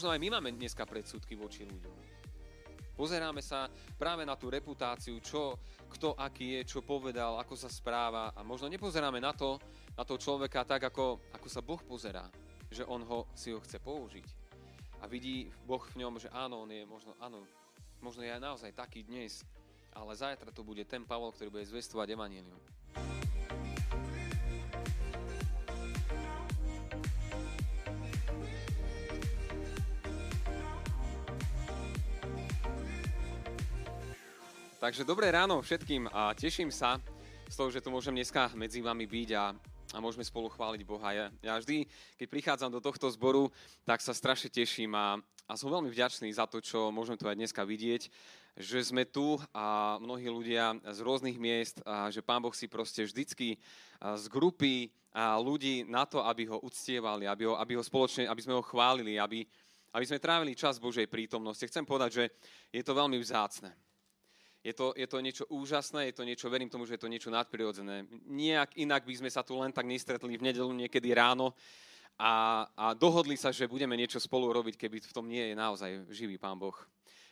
možno aj my máme dneska predsudky voči ľuďom. Pozeráme sa práve na tú reputáciu, čo, kto aký je, čo povedal, ako sa správa a možno nepozeráme na to, na toho človeka tak, ako, ako sa Boh pozerá, že on ho, si ho chce použiť. A vidí Boh v ňom, že áno, on je možno, áno, možno je aj naozaj taký dnes, ale zajtra to bude ten Pavol, ktorý bude zvestovať Evangelium. Takže dobré ráno všetkým a teším sa z toho, že tu môžem dneska medzi vami byť a, a môžeme spolu chváliť Boha. Ja, ja vždy, keď prichádzam do tohto zboru, tak sa strašne teším a, a som veľmi vďačný za to, čo môžem tu aj dneska vidieť, že sme tu a mnohí ľudia z rôznych miest a že Pán Boh si proste vždycky z grupy a ľudí na to, aby ho uctievali, aby ho, aby ho spoločne, aby sme ho chválili, aby, aby sme trávili čas Božej prítomnosti. Chcem povedať, že je to veľmi vzácne je to, je to niečo úžasné, je to niečo, verím tomu, že je to niečo nadprirodzené. Nijak inak by sme sa tu len tak nestretli v nedelu niekedy ráno a, a dohodli sa, že budeme niečo spolu robiť, keby v tom nie je naozaj živý Pán Boh.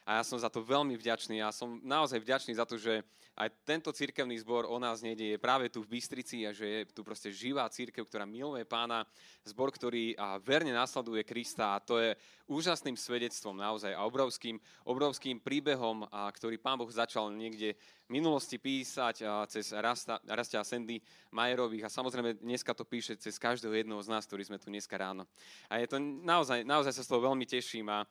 A ja som za to veľmi vďačný. Ja som naozaj vďačný za to, že aj tento cirkevný zbor o nás nedie práve tu v Bystrici a že je tu proste živá církev, ktorá miluje pána, zbor, ktorý verne nasleduje Krista. A to je úžasným svedectvom naozaj a obrovským, obrovským príbehom, a ktorý pán Boh začal niekde v minulosti písať a cez Rasta, Rastia Sandy Majerových. A samozrejme dneska to píše cez každého jedného z nás, ktorí sme tu dneska ráno. A je to naozaj, naozaj sa z toho veľmi teším. A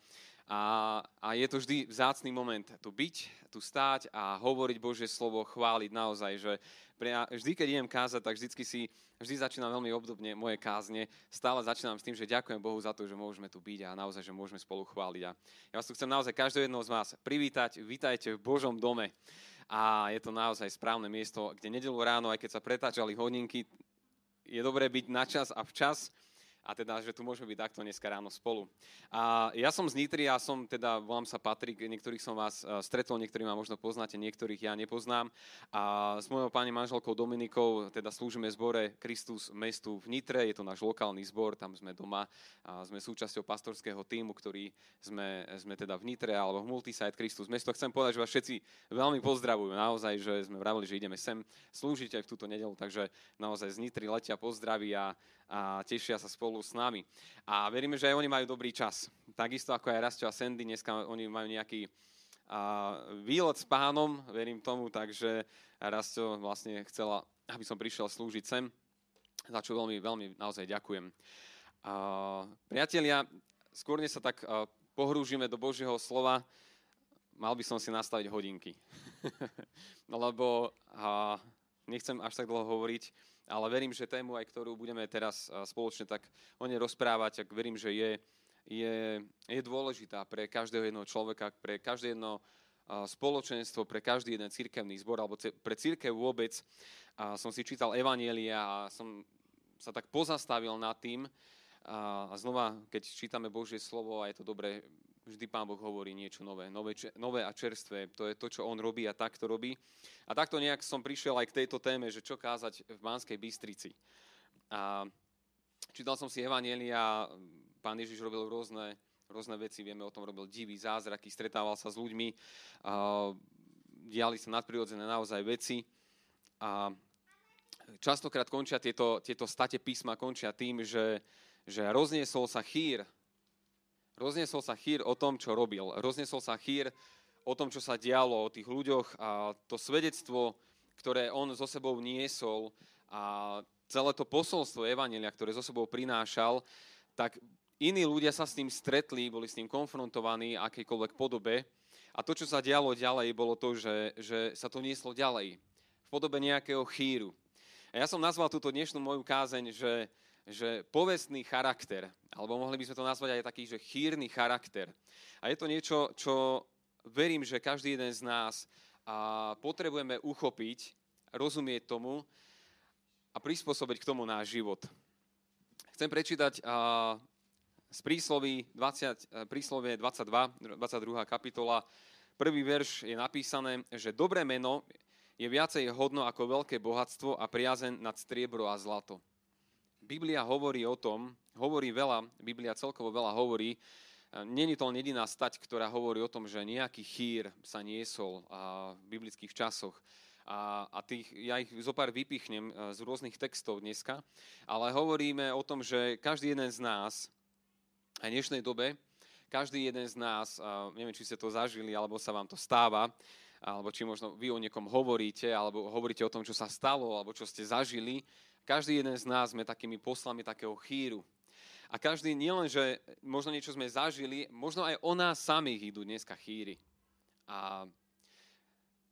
a, a je to vždy vzácný moment tu byť, tu stáť a hovoriť Božie slovo, chváliť naozaj, že pre, vždy, keď idem kázať, tak vždycky si, vždy začínam veľmi obdobne moje kázne. Stále začínam s tým, že ďakujem Bohu za to, že môžeme tu byť a naozaj, že môžeme spolu chváliť. A ja vás tu chcem naozaj každého jedného z vás privítať. Vítajte v Božom dome. A je to naozaj správne miesto, kde nedelu ráno, aj keď sa pretáčali hodinky, je dobré byť na čas a včas a teda, že tu môžeme byť takto dneska ráno spolu. A ja som z Nitry, ja som teda, volám sa Patrik, niektorých som vás e, stretol, niektorí ma možno poznáte, niektorých ja nepoznám. A s mojou pani manželkou Dominikou teda slúžime zbore Kristus mestu v Nitre, je to náš lokálny zbor, tam sme doma, a sme súčasťou pastorského týmu, ktorý sme, sme teda v Nitre alebo v Multisite Kristus mesto. Chcem povedať, že vás všetci veľmi pozdravujú, naozaj, že sme vravili, že ideme sem slúžiť aj v túto nedelu, takže naozaj z Nitry letia pozdraví a, a tešia sa spolu s nami. A veríme, že aj oni majú dobrý čas. Takisto ako aj Rastio a Sandy, dneska oni majú nejaký a, výlet s pánom, verím tomu, takže Rastio vlastne chcela, aby som prišiel slúžiť sem, za čo veľmi, veľmi naozaj ďakujem. A, priatelia, skôr sa tak a, pohrúžime do Božieho slova, mal by som si nastaviť hodinky. Lebo a, nechcem až tak dlho hovoriť, ale verím, že tému, aj ktorú budeme teraz spoločne tak o nej rozprávať, tak verím, že je, je, je dôležitá pre každého jedného človeka, pre každé jedno spoločenstvo, pre každý jeden cirkevný zbor, alebo pre církev vôbec. A som si čítal Evanielia a som sa tak pozastavil nad tým, a znova, keď čítame Božie slovo a je to dobré vždy Pán Boh hovorí niečo nové, nové, nové a čerstvé. To je to, čo On robí a tak to robí. A takto nejak som prišiel aj k tejto téme, že čo kázať v Banskej Bystrici. A čítal som si Evanielia, Pán Ježiš robil rôzne, rôzne veci, vieme o tom, robil divy, zázraky, stretával sa s ľuďmi, a diali sa nadprirodzené naozaj veci. A častokrát končia tieto, tieto state písma končia tým, že, že rozniesol sa chýr Rozniesol sa chýr o tom, čo robil. Rozniesol sa chýr o tom, čo sa dialo, o tých ľuďoch a to svedectvo, ktoré on so sebou niesol a celé to posolstvo Evanelia, ktoré so sebou prinášal, tak iní ľudia sa s tým stretli, boli s tým konfrontovaní akejkoľvek podobe. A to, čo sa dialo ďalej, bolo to, že, že sa to nieslo ďalej v podobe nejakého chýru. A ja som nazval túto dnešnú moju kázeň, že že povestný charakter, alebo mohli by sme to nazvať aj taký, že chýrny charakter. A je to niečo, čo verím, že každý jeden z nás a potrebujeme uchopiť, rozumieť tomu a prispôsobiť k tomu náš život. Chcem prečítať a, z prísloví 20, príslovie 22, 22. kapitola. Prvý verš je napísané, že dobré meno je viacej hodno ako veľké bohatstvo a priazen nad striebro a zlato. Biblia hovorí o tom, hovorí veľa, Biblia celkovo veľa hovorí Není to len jediná stať, ktorá hovorí o tom, že nejaký chýr sa niesol v biblických časoch. A, a tých, ja ich zopár vypichnem z rôznych textov dneska, ale hovoríme o tom, že každý jeden z nás aj v dnešnej dobe, každý jeden z nás, neviem, či ste to zažili, alebo sa vám to stáva, alebo či možno vy o niekom hovoríte, alebo hovoríte o tom, čo sa stalo, alebo čo ste zažili, každý jeden z nás sme takými poslami takého chýru. A každý, nielen, že možno niečo sme zažili, možno aj o nás samých idú dneska chýry. A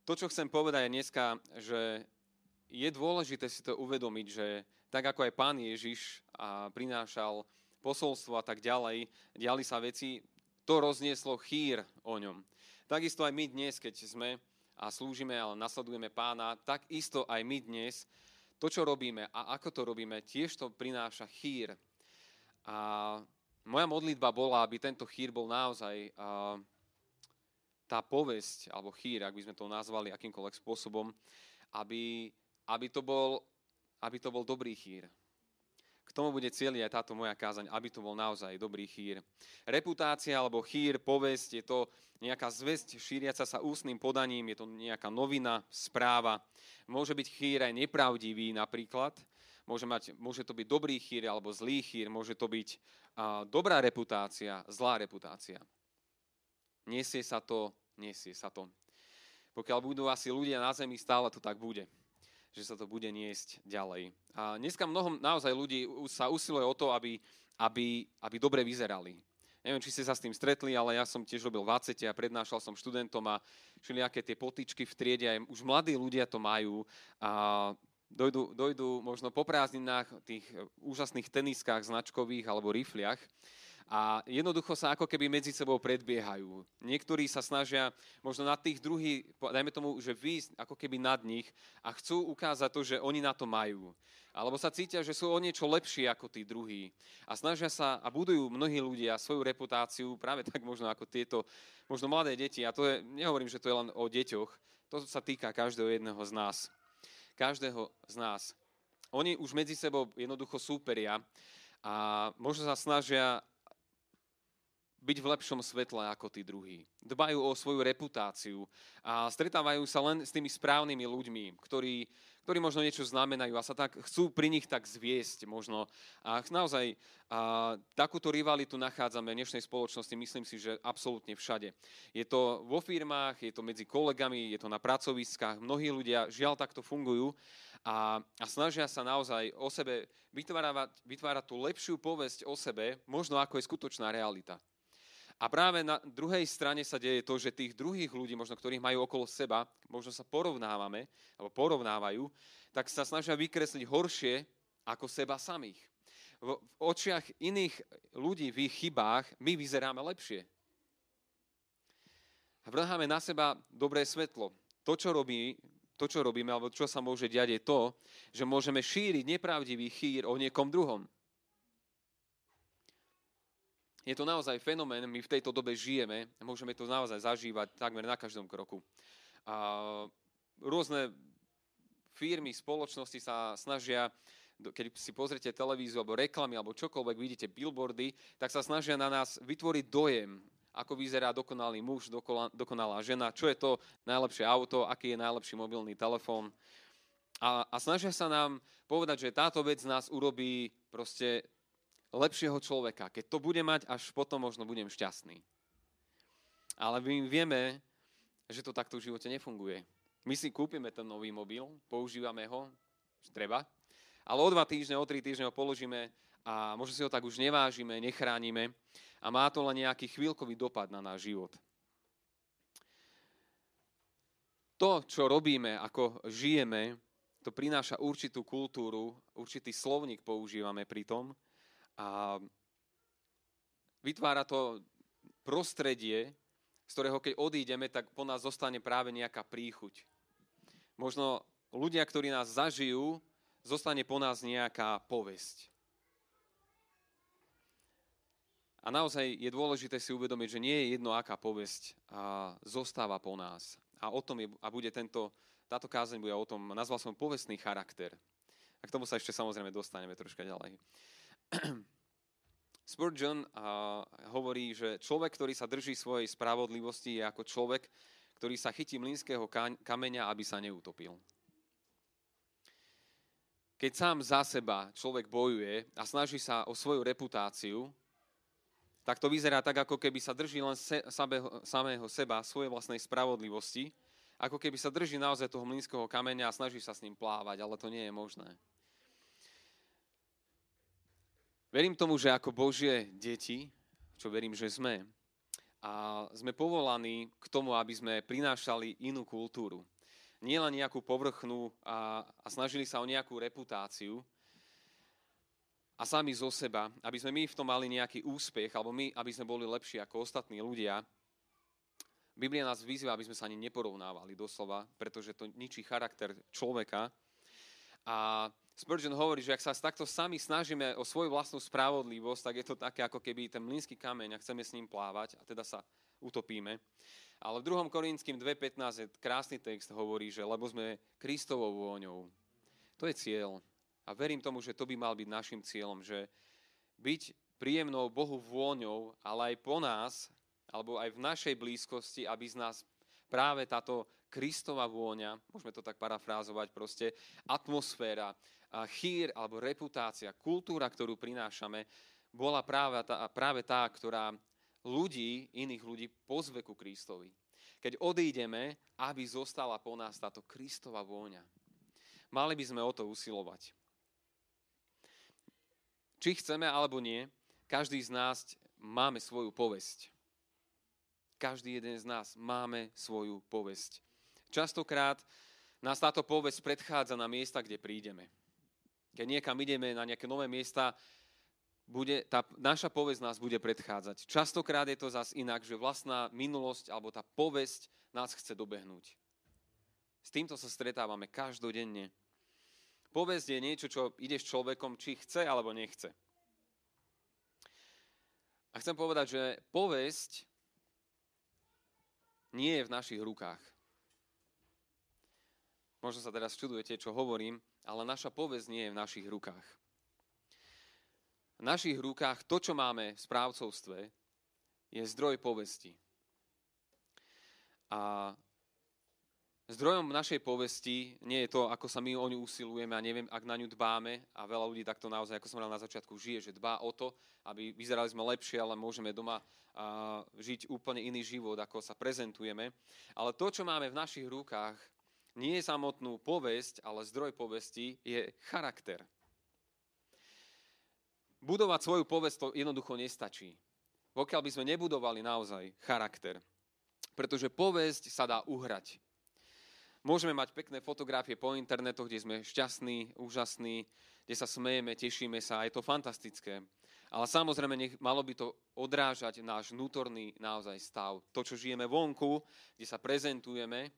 to, čo chcem povedať je dneska, že je dôležité si to uvedomiť, že tak ako aj pán Ježiš prinášal posolstvo a tak ďalej, diali sa veci, to roznieslo chýr o ňom. Takisto aj my dnes, keď sme a slúžime, ale nasledujeme pána, tak isto aj my dnes, to, čo robíme a ako to robíme, tiež to prináša chýr a moja modlitba bola, aby tento chýr bol naozaj uh, tá povesť, alebo chýr, ak by sme to nazvali akýmkoľvek spôsobom, aby, aby, to, bol, aby to bol dobrý chýr. Tomu bude cieľi aj táto moja kázaň, aby to bol naozaj dobrý chýr. Reputácia alebo chýr, povesť, je to nejaká zväzť šíriaca sa ústnym podaním, je to nejaká novina, správa. Môže byť chýr aj nepravdivý napríklad, Môže, mať, môže to byť dobrý chýr alebo zlý chýr, môže to byť uh, dobrá reputácia, zlá reputácia. Nesie sa to, nesie sa to. Pokiaľ budú asi ľudia na zemi, stále to tak bude že sa to bude niesť ďalej. A dneska mnoho naozaj ľudí sa usiluje o to, aby, aby, aby dobre vyzerali. Neviem, či ste sa s tým stretli, ale ja som tiež robil v ACT a prednášal som študentom a všelijaké tie potičky v triede, aj už mladí ľudia to majú. A dojdu, dojdu možno po prázdninách tých úžasných teniskách značkových alebo rifliach a jednoducho sa ako keby medzi sebou predbiehajú. Niektorí sa snažia možno na tých druhých, dajme tomu, že vy ako keby nad nich a chcú ukázať to, že oni na to majú. Alebo sa cítia, že sú o niečo lepší ako tí druhí. A snažia sa a budujú mnohí ľudia svoju reputáciu práve tak možno ako tieto, možno mladé deti. A to je, nehovorím, že to je len o deťoch, to sa týka každého jedného z nás každého z nás. Oni už medzi sebou jednoducho súperia a možno sa snažia byť v lepšom svetle ako tí druhí. Dbajú o svoju reputáciu a stretávajú sa len s tými správnymi ľuďmi, ktorí, ktorí možno niečo znamenajú a sa tak chcú pri nich tak zviesť možno. A naozaj a, takúto rivalitu nachádzame v dnešnej spoločnosti, myslím si, že absolútne všade. Je to vo firmách, je to medzi kolegami, je to na pracoviskách. Mnohí ľudia žiaľ takto fungujú a, a snažia sa naozaj o sebe vytvárať, vytvárať tú lepšiu povesť o sebe, možno ako je skutočná realita. A práve na druhej strane sa deje to, že tých druhých ľudí, možno ktorých majú okolo seba, možno sa porovnávame, alebo porovnávajú, tak sa snažia vykresliť horšie ako seba samých. V, očiach iných ľudí, v ich chybách, my vyzeráme lepšie. Vrháme na seba dobré svetlo. To, čo, robí, to, čo robíme, alebo čo sa môže diať, je to, že môžeme šíriť nepravdivý chýr o niekom druhom je to naozaj fenomén, my v tejto dobe žijeme, môžeme to naozaj zažívať takmer na každom kroku. A rôzne firmy, spoločnosti sa snažia, keď si pozrite televíziu alebo reklamy alebo čokoľvek, vidíte billboardy, tak sa snažia na nás vytvoriť dojem, ako vyzerá dokonalý muž, dokonalá žena, čo je to najlepšie auto, aký je najlepší mobilný telefón. A, a snažia sa nám povedať, že táto vec nás urobí proste lepšieho človeka. Keď to bude mať, až potom možno budem šťastný. Ale my vieme, že to takto v živote nefunguje. My si kúpime ten nový mobil, používame ho, treba, ale o dva týždne, o tri týždne ho položíme a možno si ho tak už nevážime, nechránime a má to len nejaký chvíľkový dopad na náš život. To, čo robíme, ako žijeme, to prináša určitú kultúru, určitý slovník používame pri tom a vytvára to prostredie, z ktorého keď odídeme, tak po nás zostane práve nejaká príchuť. Možno ľudia, ktorí nás zažijú, zostane po nás nejaká povesť. A naozaj je dôležité si uvedomiť, že nie je jedno, aká povesť a zostáva po nás. A o tom je, a bude tento, táto kázeň bude o tom, nazval som povestný charakter. A k tomu sa ešte samozrejme dostaneme troška ďalej. Spurgeon uh, hovorí, že človek, ktorý sa drží svojej spravodlivosti, je ako človek, ktorý sa chytí mlínskeho kameňa, aby sa neutopil. Keď sám za seba človek bojuje a snaží sa o svoju reputáciu, tak to vyzerá tak, ako keby sa drží len se, samého, samého seba, svojej vlastnej spravodlivosti, ako keby sa drží naozaj toho mlínskeho kameňa a snaží sa s ním plávať, ale to nie je možné. Verím tomu, že ako Božie deti, čo verím, že sme, a sme povolaní k tomu, aby sme prinášali inú kultúru nie len nejakú povrchnú a, a snažili sa o nejakú reputáciu a sami zo seba, aby sme my v tom mali nejaký úspech, alebo my, aby sme boli lepší ako ostatní ľudia. Biblia nás vyzýva, aby sme sa ani neporovnávali doslova, pretože to ničí charakter človeka. A Spurgeon hovorí, že ak sa takto sami snažíme o svoju vlastnú spravodlivosť, tak je to také, ako keby ten mlínsky kameň a chceme s ním plávať a teda sa utopíme. Ale v 2. Korinským 2.15 je krásny text, hovorí, že lebo sme Kristovou vôňou. To je cieľ. A verím tomu, že to by mal byť našim cieľom, že byť príjemnou Bohu vôňou, ale aj po nás, alebo aj v našej blízkosti, aby z nás práve táto Kristova vôňa, môžeme to tak parafrázovať proste, atmosféra, chýr alebo reputácia, kultúra, ktorú prinášame, bola práve tá, práve tá ktorá ľudí, iných ľudí pozve ku Kristovi. Keď odídeme, aby zostala po nás táto Kristova vôňa. Mali by sme o to usilovať. Či chceme alebo nie, každý z nás máme svoju povesť. Každý jeden z nás máme svoju povesť. Častokrát nás táto povesť predchádza na miesta, kde prídeme. Keď niekam ideme na nejaké nové miesta, bude, tá naša povesť nás bude predchádzať. Častokrát je to zas inak, že vlastná minulosť alebo tá povesť nás chce dobehnúť. S týmto sa stretávame každodenne. Povesť je niečo, čo ide s človekom, či chce alebo nechce. A chcem povedať, že povesť nie je v našich rukách. Možno sa teraz čudujete, čo hovorím, ale naša povesť nie je v našich rukách v našich rukách to, čo máme v správcovstve, je zdroj povesti. A zdrojom našej povesti nie je to, ako sa my o ňu usilujeme a neviem, ak na ňu dbáme a veľa ľudí takto naozaj, ako som mal na začiatku, žije, že dbá o to, aby vyzerali sme lepšie, ale môžeme doma žiť úplne iný život, ako sa prezentujeme. Ale to, čo máme v našich rukách, nie samotnú povesť, ale zdroj povesti je charakter budovať svoju povesť to jednoducho nestačí. Pokiaľ by sme nebudovali naozaj charakter. Pretože povesť sa dá uhrať. Môžeme mať pekné fotografie po internetoch, kde sme šťastní, úžasní, kde sa smejeme, tešíme sa je to fantastické. Ale samozrejme, nech, malo by to odrážať náš vnútorný naozaj stav. To, čo žijeme vonku, kde sa prezentujeme,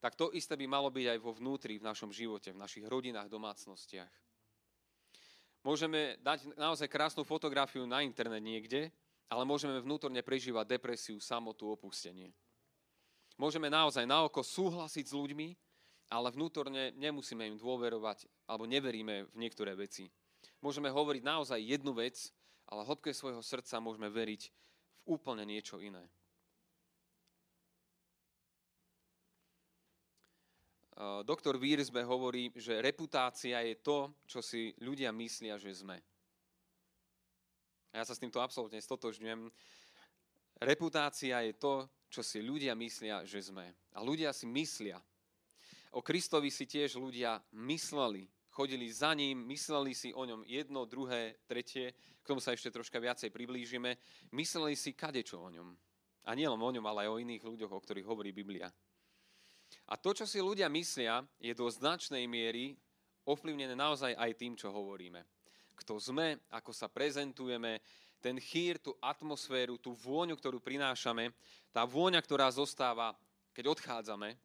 tak to isté by malo byť aj vo vnútri, v našom živote, v našich rodinách, domácnostiach. Môžeme dať naozaj krásnu fotografiu na internet niekde, ale môžeme vnútorne prežívať depresiu, samotu, opustenie. Môžeme naozaj na oko súhlasiť s ľuďmi, ale vnútorne nemusíme im dôverovať alebo neveríme v niektoré veci. Môžeme hovoriť naozaj jednu vec, ale hĺbke svojho srdca môžeme veriť v úplne niečo iné. Doktor Wiersbe hovorí, že reputácia je to, čo si ľudia myslia, že sme. Ja sa s týmto absolútne stotožňujem. Reputácia je to, čo si ľudia myslia, že sme. A ľudia si myslia. O Kristovi si tiež ľudia mysleli. Chodili za ním, mysleli si o ňom jedno, druhé, tretie. K tomu sa ešte troška viacej priblížime. Mysleli si kadečo o ňom. A nielen o ňom, ale aj o iných ľuďoch, o ktorých hovorí Biblia. A to, čo si ľudia myslia, je do značnej miery ovplyvnené naozaj aj tým, čo hovoríme. Kto sme, ako sa prezentujeme, ten chýr, tú atmosféru, tú vôňu, ktorú prinášame, tá vôňa, ktorá zostáva, keď odchádzame.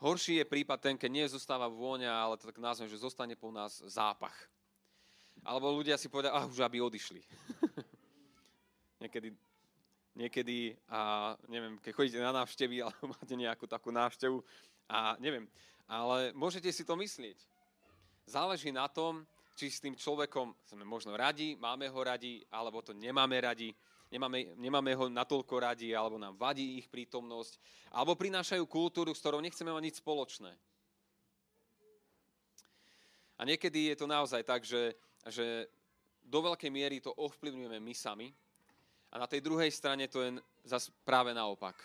Horší je prípad ten, keď nie zostáva vôňa, ale to tak nazvem, že zostane po nás zápach. Alebo ľudia si povedia, ah, už aby odišli. Niekedy niekedy, a neviem, keď chodíte na návštevy alebo máte nejakú takú návštevu a neviem, ale môžete si to myslieť. Záleží na tom, či s tým človekom sme možno radi, máme ho radi, alebo to nemáme radi, nemáme, nemáme ho natoľko radi, alebo nám vadí ich prítomnosť, alebo prinášajú kultúru, s ktorou nechceme mať nič spoločné. A niekedy je to naozaj tak, že, že do veľkej miery to ovplyvňujeme my sami a na tej druhej strane to je zase práve naopak.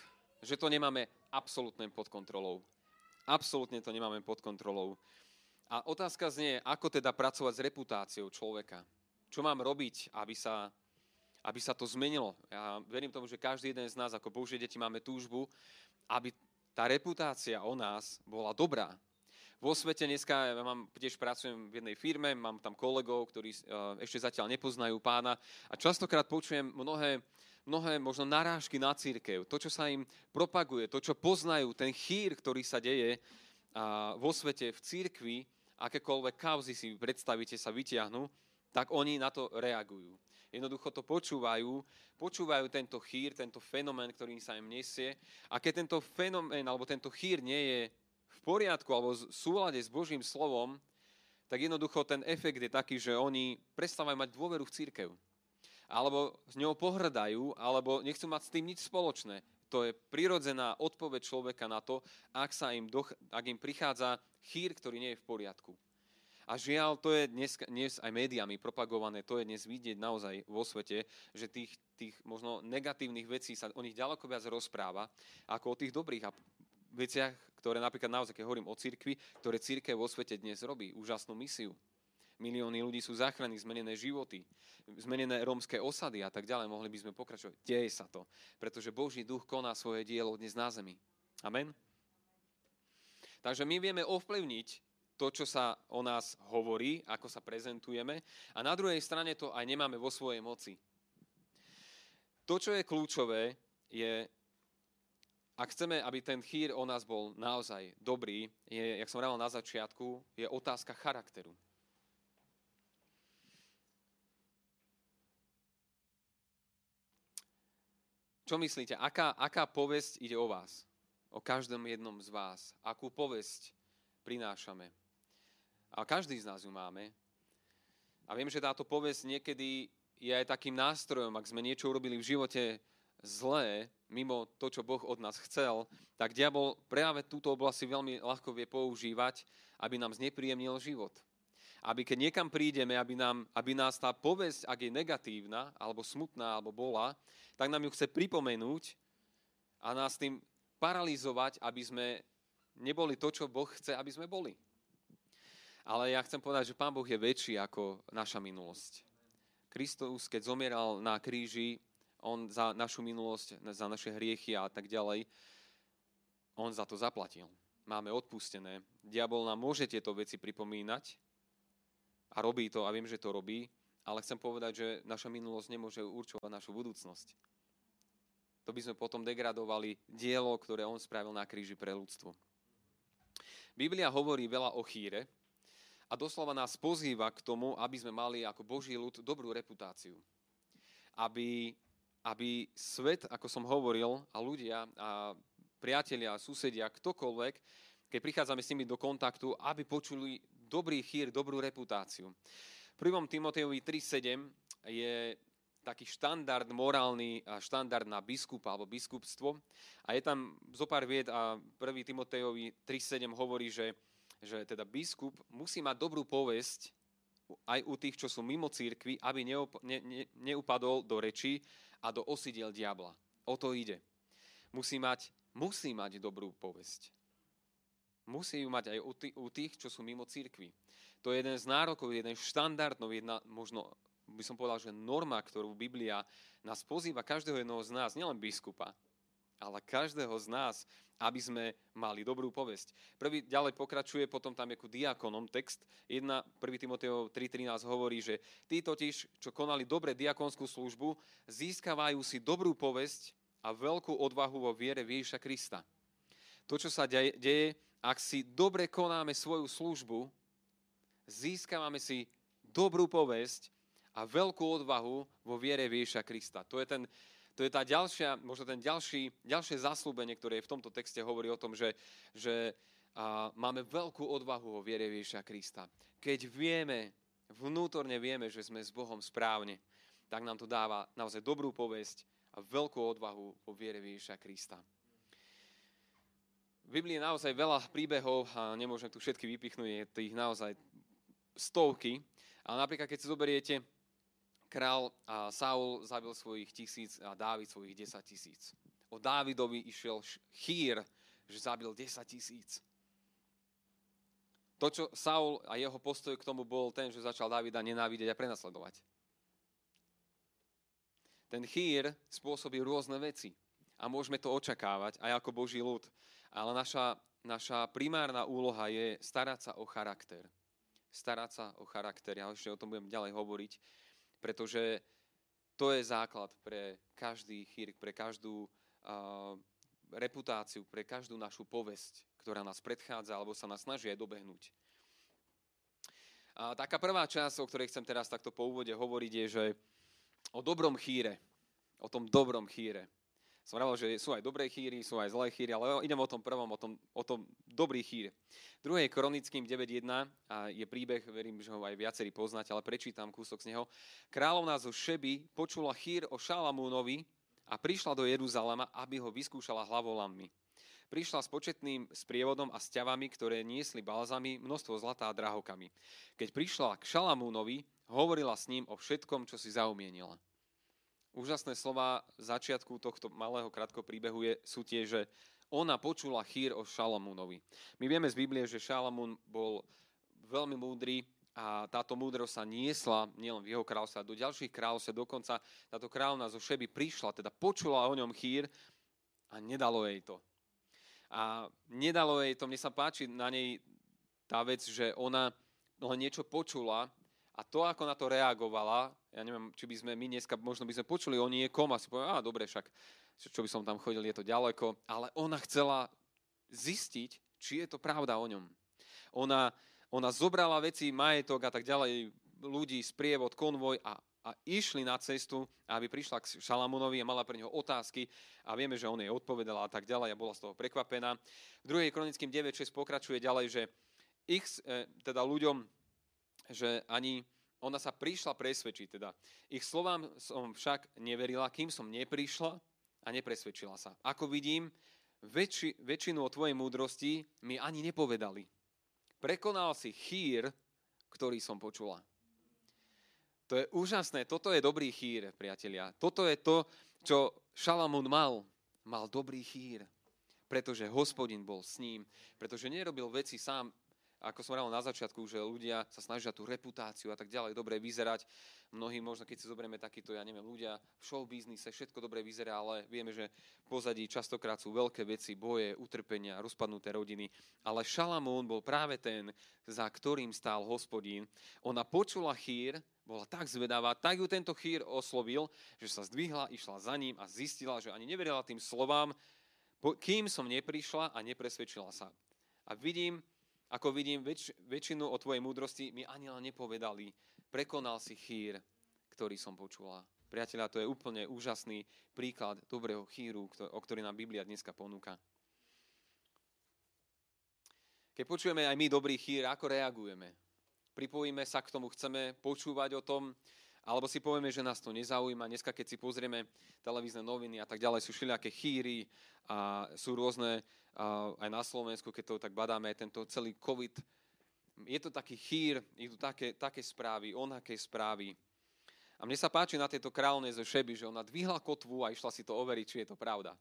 Že to nemáme absolútne pod kontrolou. Absolútne to nemáme pod kontrolou. A otázka znie, ako teda pracovať s reputáciou človeka. Čo mám robiť, aby sa, aby sa to zmenilo. Ja verím tomu, že každý jeden z nás ako Božie deti máme túžbu, aby tá reputácia o nás bola dobrá, vo svete dneska, ja mám, tiež pracujem v jednej firme, mám tam kolegov, ktorí uh, ešte zatiaľ nepoznajú pána a častokrát počujem mnohé, mnohé možno narážky na církev, to, čo sa im propaguje, to, čo poznajú, ten chýr, ktorý sa deje vo svete, v církvi, akékoľvek kauzy si predstavíte sa vytiahnu, tak oni na to reagujú. Jednoducho to počúvajú, počúvajú tento chýr, tento fenomén, ktorý sa im nesie. A keď tento fenomén alebo tento chýr nie je poriadku alebo v súlade s Božím slovom, tak jednoducho ten efekt je taký, že oni prestávajú mať dôveru v církev. Alebo s ňou pohrdajú, alebo nechcú mať s tým nič spoločné. To je prirodzená odpoveď človeka na to, ak, sa im, doch, ak im prichádza chýr, ktorý nie je v poriadku. A žiaľ, to je dnes, dnes aj médiami propagované, to je dnes vidieť naozaj vo svete, že tých, tých možno negatívnych vecí sa o nich ďaleko viac rozpráva, ako o tých dobrých. A veciach, ktoré napríklad naozaj, keď hovorím o cirkvi, ktoré církev vo svete dnes robí, úžasnú misiu. Milióny ľudí sú záchranní, zmenené životy, zmenené rómske osady a tak ďalej. Mohli by sme pokračovať. Deje sa to, pretože Boží duch koná svoje dielo dnes na zemi. Amen? Takže my vieme ovplyvniť to, čo sa o nás hovorí, ako sa prezentujeme a na druhej strane to aj nemáme vo svojej moci. To, čo je kľúčové, je ak chceme, aby ten chýr o nás bol naozaj dobrý, je, jak som hovoril na začiatku, je otázka charakteru. Čo myslíte, aká, aká povesť ide o vás? O každom jednom z vás. Akú povesť prinášame? A každý z nás ju máme. A viem, že táto povesť niekedy je aj takým nástrojom, ak sme niečo urobili v živote zlé, mimo to, čo Boh od nás chcel, tak diabol práve túto oblasť si veľmi ľahko vie používať, aby nám znepríjemnil život. Aby keď niekam prídeme, aby, nám, aby nás tá povesť, ak je negatívna, alebo smutná, alebo bola, tak nám ju chce pripomenúť a nás tým paralizovať, aby sme neboli to, čo Boh chce, aby sme boli. Ale ja chcem povedať, že Pán Boh je väčší ako naša minulosť. Kristus, keď zomieral na kríži, on za našu minulosť, za naše hriechy a tak ďalej, on za to zaplatil. Máme odpustené. Diabol nám môže tieto veci pripomínať a robí to a viem, že to robí, ale chcem povedať, že naša minulosť nemôže určovať našu budúcnosť. To by sme potom degradovali dielo, ktoré on spravil na kríži pre ľudstvo. Biblia hovorí veľa o chýre a doslova nás pozýva k tomu, aby sme mali ako Boží ľud dobrú reputáciu. Aby aby svet, ako som hovoril, a ľudia, a priatelia, susedia, ktokoľvek, keď prichádzame s nimi do kontaktu, aby počuli dobrý chýr, dobrú reputáciu. V 1. Timotejovi 3.7 je taký štandard morálny, štandard na biskupa alebo biskupstvo. A je tam zo pár vied a 1. Timotejovi 3.7 hovorí, že, že teda biskup musí mať dobrú povesť aj u tých, čo sú mimo církvy, aby neup- ne, ne, neupadol do reči a do osidiel diabla. O to ide. Musí mať, musí mať dobrú povesť. Musí ju mať aj u tých, čo sú mimo církvy. To je jeden z nárokov, jeden štandardov, jedna možno by som povedal, že norma, ktorú Biblia nás pozýva každého jedného z nás, nielen biskupa, ale každého z nás, aby sme mali dobrú povesť. Prvý ďalej pokračuje, potom tam je ku diakonom text. 1. 1. Timoteo 3.13 hovorí, že tí totiž, čo konali dobre diakonskú službu, získavajú si dobrú povesť a veľkú odvahu vo viere Ježiša Krista. To, čo sa deje, ak si dobre konáme svoju službu, získavame si dobrú povesť a veľkú odvahu vo viere Ježiša Krista. To je ten to je tá ďalšia, možno ten ďalší, ďalšie zaslúbenie, ktoré v tomto texte hovorí o tom, že, že a, máme veľkú odvahu vo viere Ježiša Krista. Keď vieme, vnútorne vieme, že sme s Bohom správne, tak nám to dáva naozaj dobrú povesť a veľkú odvahu po viere Ježiša Krista. V Biblii je naozaj veľa príbehov a nemôžem tu všetky vypichnúť, je tých naozaj stovky. Ale napríklad, keď si zoberiete, král Saul zabil svojich tisíc a Dávid svojich 10 tisíc. O Dávidovi išiel chýr, že zabil 10 tisíc. To, čo Saul a jeho postoj k tomu bol ten, že začal Davida nenávidieť a prenasledovať. Ten chýr spôsobí rôzne veci a môžeme to očakávať aj ako Boží ľud. Ale naša, naša primárna úloha je starať sa o charakter. Starať sa o charakter. Ja ešte o tom budem ďalej hovoriť, pretože to je základ pre každý chýr, pre každú uh, reputáciu, pre každú našu povesť, ktorá nás predchádza alebo sa nás snaží aj dobehnúť. A taká prvá časť, o ktorej chcem teraz takto po úvode hovoriť, je, že o dobrom chýre. O tom dobrom chýre. Som hovoril, že sú aj dobré chýry, sú aj zlé chýry, ale idem o tom prvom, o tom, o tom dobrý chýr. Druhý je Kronickým 9.1 a je príbeh, verím, že ho aj viacerí poznáte, ale prečítam kúsok z neho. Kráľovná zo Šeby počula chýr o Šalamúnovi a prišla do Jeruzalema, aby ho vyskúšala hlavolammi. Prišla s početným sprievodom a sťavami, ktoré niesli balzami, množstvo zlatá drahokami. Keď prišla k Šalamúnovi, hovorila s ním o všetkom, čo si zaumienila úžasné slova začiatku tohto malého krátko príbehu je, sú tie, že ona počula chýr o Šalamúnovi. My vieme z Biblie, že Šalamún bol veľmi múdry a táto múdrosť sa niesla nielen v jeho kráľovstve, do ďalších kráľovstv. Dokonca táto kráľovna zo Šeby prišla, teda počula o ňom chýr a nedalo jej to. A nedalo jej to, mne sa páči na nej tá vec, že ona len niečo počula a to, ako na to reagovala, ja neviem, či by sme my dneska, možno by sme počuli o niekom a si povedali, a dobre, však čo by som tam chodil, je to ďaleko. Ale ona chcela zistiť, či je to pravda o ňom. Ona, ona zobrala veci, majetok a tak ďalej, ľudí, sprievod, konvoj a, a išli na cestu, aby prišla k Šalamunovi a mala pre neho otázky a vieme, že on jej odpovedala a tak ďalej a bola z toho prekvapená. V 2. kronickým 9.6 pokračuje ďalej, že ich, e, teda ľuďom že ani ona sa prišla presvedčiť. Teda. Ich slovám som však neverila, kým som neprišla a nepresvedčila sa. Ako vidím, väčši, väčšinu o tvojej múdrosti mi ani nepovedali. Prekonal si chýr, ktorý som počula. To je úžasné, toto je dobrý chýr, priatelia. Toto je to, čo Šalamún mal. Mal dobrý chýr, pretože hospodin bol s ním, pretože nerobil veci sám ako som hovoril na začiatku, že ľudia sa snažia tú reputáciu a tak ďalej dobre vyzerať. Mnohí možno, keď si zoberieme takýto, ja neviem, ľudia v show biznise, všetko dobre vyzerá, ale vieme, že pozadí častokrát sú veľké veci, boje, utrpenia, rozpadnuté rodiny. Ale Šalamún bol práve ten, za ktorým stál hospodín. Ona počula chýr, bola tak zvedavá, tak ju tento chýr oslovil, že sa zdvihla, išla za ním a zistila, že ani neverila tým slovám, kým som neprišla a nepresvedčila sa. A vidím, ako vidím, väč, väčšinu o tvojej múdrosti mi aniela nepovedali. Prekonal si chýr, ktorý som počula. Priatelia, to je úplne úžasný príklad dobrého chýru, o ktorý nám Biblia dneska ponúka. Keď počujeme aj my dobrý chýr, ako reagujeme? Pripojíme sa k tomu, chceme počúvať o tom, alebo si povieme, že nás to nezaujíma. Dneska, keď si pozrieme televízne noviny a tak ďalej, sú všelijaké chýry a sú rôzne, aj na Slovensku, keď to tak badáme, tento celý COVID. Je to taký chýr, idú také, také správy, onaké správy. A mne sa páči na tejto kráľovnej zo Šeby, že ona dvihla kotvu a išla si to overiť, či je to pravda.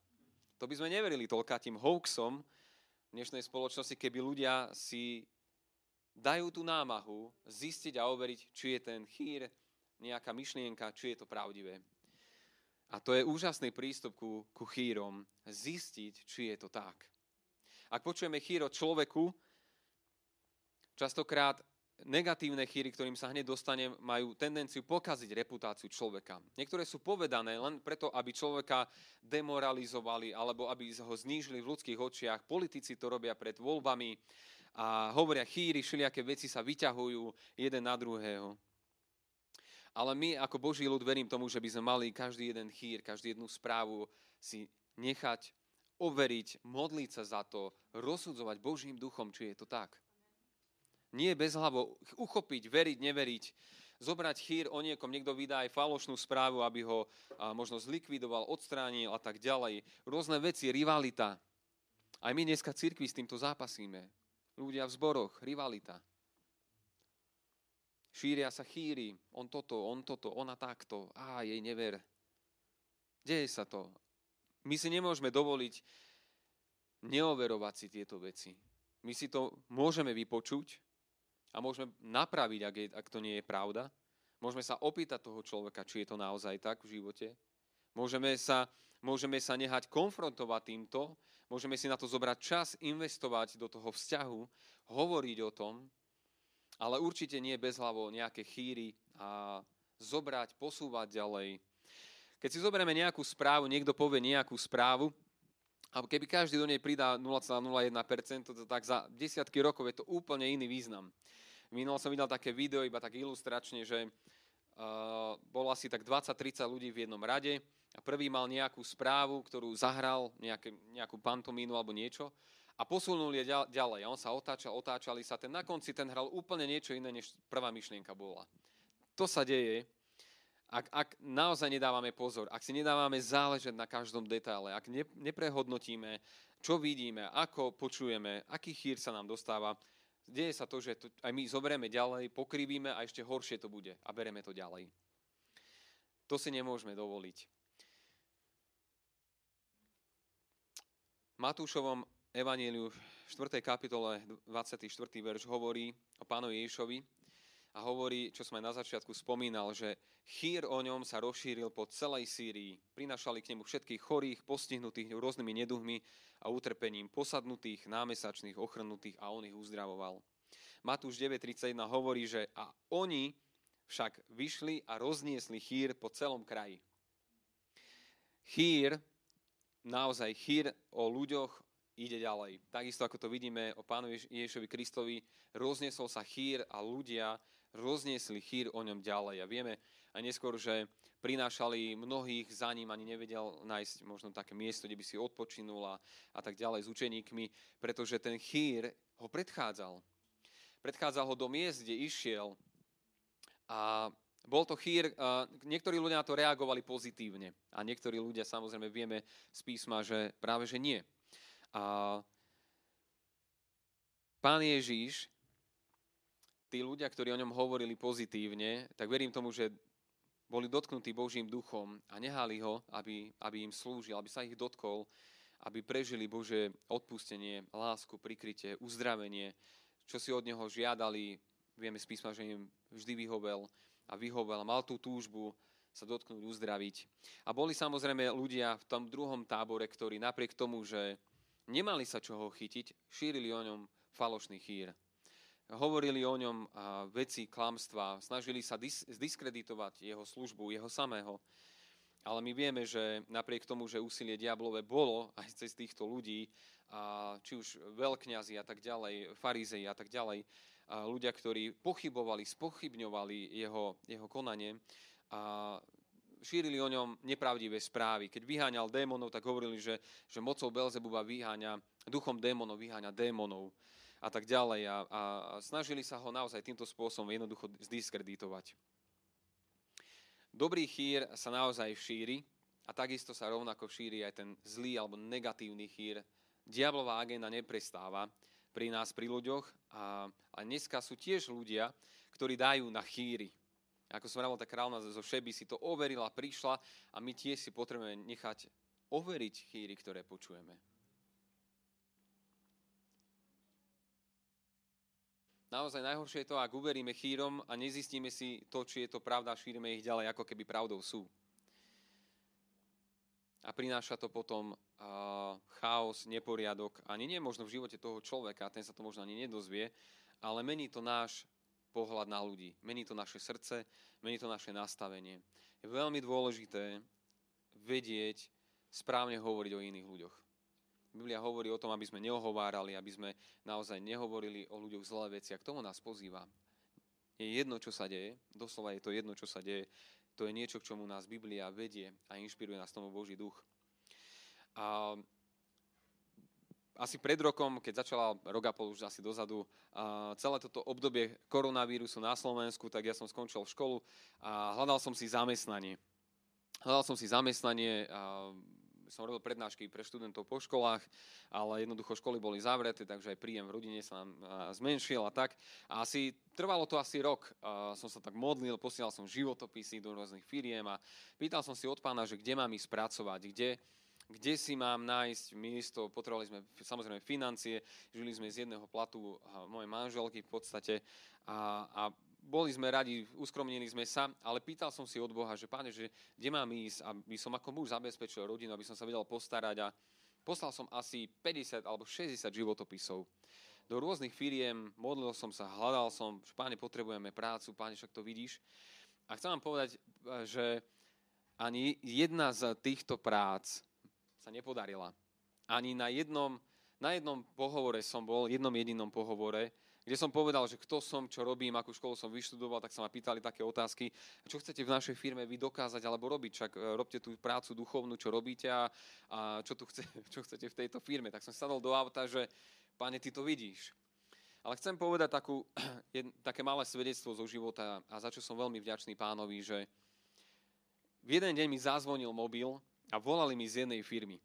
To by sme neverili toľkatým hoaxom v dnešnej spoločnosti, keby ľudia si dajú tú námahu zistiť a overiť, či je ten chýr nejaká myšlienka, či je to pravdivé. A to je úžasný prístup ku, ku chýrom, zistiť, či je to tak. Ak počujeme chýr o človeku, častokrát negatívne chýry, ktorým sa hneď dostanem, majú tendenciu pokaziť reputáciu človeka. Niektoré sú povedané len preto, aby človeka demoralizovali alebo aby ho znížili v ľudských očiach. Politici to robia pred voľbami a hovoria chýry, všelijaké veci sa vyťahujú jeden na druhého. Ale my ako Boží ľud verím tomu, že by sme mali každý jeden chýr, každý jednu správu si nechať overiť, modliť sa za to, rozsudzovať Božím duchom, či je to tak. Nie bez hlavo uchopiť, veriť, neveriť, zobrať chýr o niekom, niekto vydá aj falošnú správu, aby ho možno zlikvidoval, odstránil a tak ďalej. Rôzne veci, rivalita. Aj my dneska cirkvi s týmto zápasíme. Ľudia v zboroch, rivalita. Šíria sa chýry, on toto, on toto, ona takto, á, jej never. Deje sa to. My si nemôžeme dovoliť neoverovať si tieto veci. My si to môžeme vypočuť a môžeme napraviť, ak, je, ak to nie je pravda. Môžeme sa opýtať toho človeka, či je to naozaj tak v živote. Môžeme sa, môžeme sa nehať konfrontovať týmto, môžeme si na to zobrať čas, investovať do toho vzťahu, hovoriť o tom, ale určite nie bez hlavo nejaké chýry a zobrať, posúvať ďalej. Keď si zoberieme nejakú správu, niekto povie nejakú správu, a keby každý do nej pridá 0,01%, tak za desiatky rokov je to úplne iný význam. Minul som videl také video iba tak ilustračne, že uh, bolo asi tak 20-30 ľudí v jednom rade a prvý mal nejakú správu, ktorú zahral, nejaké, nejakú pantomínu alebo niečo a posunul je ďalej. A on sa otáčal, otáčali sa. Ten na konci ten hral úplne niečo iné, než prvá myšlienka bola. To sa deje, ak, ak naozaj nedávame pozor, ak si nedávame záležať na každom detaile, ak ne, neprehodnotíme, čo vidíme, ako počujeme, aký chýr sa nám dostáva, deje sa to, že to aj my zoberieme ďalej, pokrivíme a ešte horšie to bude a bereme to ďalej. To si nemôžeme dovoliť. Matúšovom Evangeliu v 4. kapitole 24. verš hovorí o pánovi Ježišovi a hovorí, čo som aj na začiatku spomínal, že chýr o ňom sa rozšíril po celej Sýrii. Prinašali k nemu všetkých chorých, postihnutých rôznymi neduhmi a utrpením, posadnutých, námesačných, ochrnutých a on ich uzdravoval. Matúš 9.31 hovorí, že a oni však vyšli a rozniesli chýr po celom kraji. Chýr, naozaj chýr o ľuďoch, ide ďalej. Takisto ako to vidíme o pánu Ježišovi Kristovi, rozniesol sa chýr a ľudia rozniesli chýr o ňom ďalej. A vieme aj neskôr, že prinášali mnohých za ním, ani nevedel nájsť možno také miesto, kde by si odpočinul a, a tak ďalej s učeníkmi, pretože ten chýr ho predchádzal. Predchádzal ho do miest, kde išiel a bol to chýr, niektorí ľudia na to reagovali pozitívne a niektorí ľudia samozrejme vieme z písma, že práve že nie. A pán Ježíš, tí ľudia, ktorí o ňom hovorili pozitívne, tak verím tomu, že boli dotknutí Božím duchom a nehali ho, aby, aby im slúžil, aby sa ich dotkol, aby prežili Bože odpustenie, lásku, prikrytie, uzdravenie, čo si od neho žiadali. Vieme z písma, že im vždy vyhovel a vyhovel a mal tú túžbu sa dotknúť, uzdraviť. A boli samozrejme ľudia v tom druhom tábore, ktorí napriek tomu, že nemali sa čoho chytiť, šírili o ňom falošný chýr. Hovorili o ňom veci klamstva, snažili sa dis- zdiskreditovať jeho službu, jeho samého. Ale my vieme, že napriek tomu, že úsilie diablové bolo aj cez týchto ľudí, či už veľkňazi a tak ďalej, farizei a tak ďalej, ľudia, ktorí pochybovali, spochybňovali jeho, jeho konanie, a šírili o ňom nepravdivé správy. Keď vyháňal démonov, tak hovorili, že, že mocou Belzebuba vyháňa, duchom démonov vyháňa démonov a tak ďalej. A, a snažili sa ho naozaj týmto spôsobom jednoducho zdiskreditovať. Dobrý chýr sa naozaj šíri a takisto sa rovnako šíri aj ten zlý alebo negatívny chýr. Diablová agenda neprestáva pri nás, pri ľuďoch a, a dneska sú tiež ľudia, ktorí dajú na chýry ako som hovoril, tá kráľna zo Šeby si to overila, prišla a my tiež si potrebujeme nechať overiť chýry, ktoré počujeme. Naozaj najhoršie je to, ak uveríme chýrom a nezistíme si to, či je to pravda a šírime ich ďalej, ako keby pravdou sú. A prináša to potom chaos, neporiadok. Ani nie možno v živote toho človeka, ten sa to možno ani nedozvie, ale mení to náš pohľad na ľudí. Mení to naše srdce, mení to naše nastavenie. Je veľmi dôležité vedieť, správne hovoriť o iných ľuďoch. Biblia hovorí o tom, aby sme neohovárali, aby sme naozaj nehovorili o ľuďoch zlé veci a k tomu nás pozýva. Je jedno, čo sa deje, doslova je to jedno, čo sa deje, to je niečo, k čomu nás Biblia vedie a inšpiruje nás tomu Boží duch. A asi pred rokom, keď začala rok a pol už asi dozadu, uh, celé toto obdobie koronavírusu na Slovensku, tak ja som skončil školu a hľadal som si zamestnanie. Hľadal som si zamestnanie, som robil prednášky pre študentov po školách, ale jednoducho školy boli zavreté, takže aj príjem v rodine sa nám zmenšil a tak. A asi trvalo to asi rok. Som sa tak modlil, posielal som životopisy do rôznych firiem a pýtal som si od pána, že kde mám ísť pracovať, kde, kde si mám nájsť miesto, potrebovali sme samozrejme financie, žili sme z jedného platu mojej manželky v podstate a, a boli sme radi, uskromnili sme sa, ale pýtal som si od Boha, že páne, že kde mám ísť, aby som ako muž zabezpečil rodinu, aby som sa vedel postarať a poslal som asi 50 alebo 60 životopisov do rôznych firiem, modlil som sa, hľadal som, že páne, potrebujeme prácu, páne, však to vidíš. A chcem vám povedať, že ani jedna z týchto prác sa nepodarila. Ani na jednom, na jednom pohovore som bol, jednom jedinom pohovore, kde som povedal, že kto som, čo robím, akú školu som vyštudoval, tak sa ma pýtali také otázky, čo chcete v našej firme vy dokázať alebo robiť, čak e, robte tú prácu duchovnú, čo robíte a, a čo, tu chce, čo chcete v tejto firme. Tak som sadol do auta, že páne, ty to vidíš. Ale chcem povedať takú, jed, také malé svedectvo zo života a za čo som veľmi vďačný pánovi, že v jeden deň mi zazvonil mobil a volali mi z jednej firmy.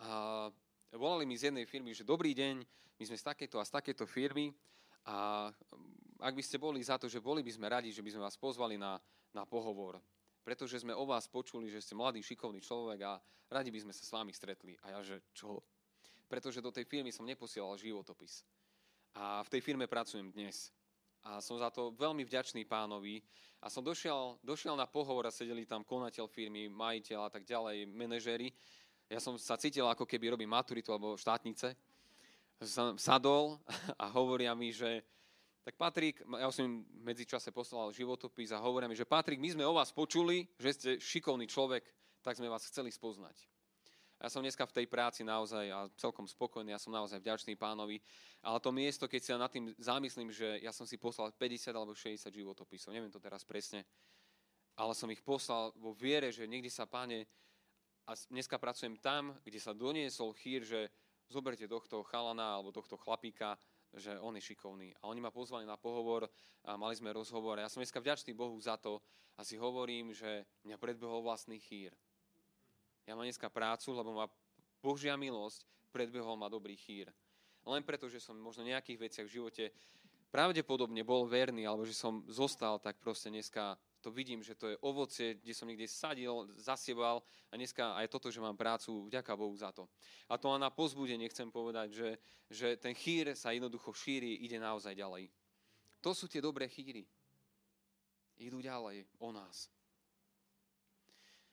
A volali mi z jednej firmy, že dobrý deň, my sme z takéto a z takéto firmy a mm, ak by ste boli za to, že boli by sme radi, že by sme vás pozvali na, na pohovor, pretože sme o vás počuli, že ste mladý, šikovný človek a radi by sme sa s vami stretli. A ja, že čo? Pretože do tej firmy som neposielal životopis. A v tej firme pracujem dnes. A som za to veľmi vďačný pánovi. A som došiel, došiel na pohovor a sedeli tam konateľ firmy, majiteľ a tak ďalej, manažéri. Ja som sa cítil, ako keby robím maturitu alebo štátnice. Sadol a hovoria mi, že tak Patrik, ja som im medzičase poslal životopis a hovoria mi, že Patrik, my sme o vás počuli, že ste šikovný človek, tak sme vás chceli spoznať. Ja som dneska v tej práci naozaj a celkom spokojný, ja som naozaj vďačný pánovi. Ale to miesto, keď si ja nad tým zamyslím, že ja som si poslal 50 alebo 60 životopisov, neviem to teraz presne, ale som ich poslal vo viere, že niekde sa, páne, a dneska pracujem tam, kde sa doniesol chýr, že zoberte tohto chalana alebo tohto chlapíka, že on je šikovný. A oni ma pozvali na pohovor a mali sme rozhovor. Ja som dneska vďačný Bohu za to a si hovorím, že mňa predbehol vlastný chýr ja mám dneska prácu, lebo ma Božia milosť predbehol ma dobrý chýr. Len preto, že som možno v nejakých veciach v živote pravdepodobne bol verný, alebo že som zostal, tak proste dneska to vidím, že to je ovocie, kde som niekde sadil, zasiebal a dneska aj toto, že mám prácu, vďaka Bohu za to. A to len na pozbudenie chcem povedať, že, že ten chýr sa jednoducho šíri, ide naozaj ďalej. To sú tie dobré chýry. Idú ďalej o nás.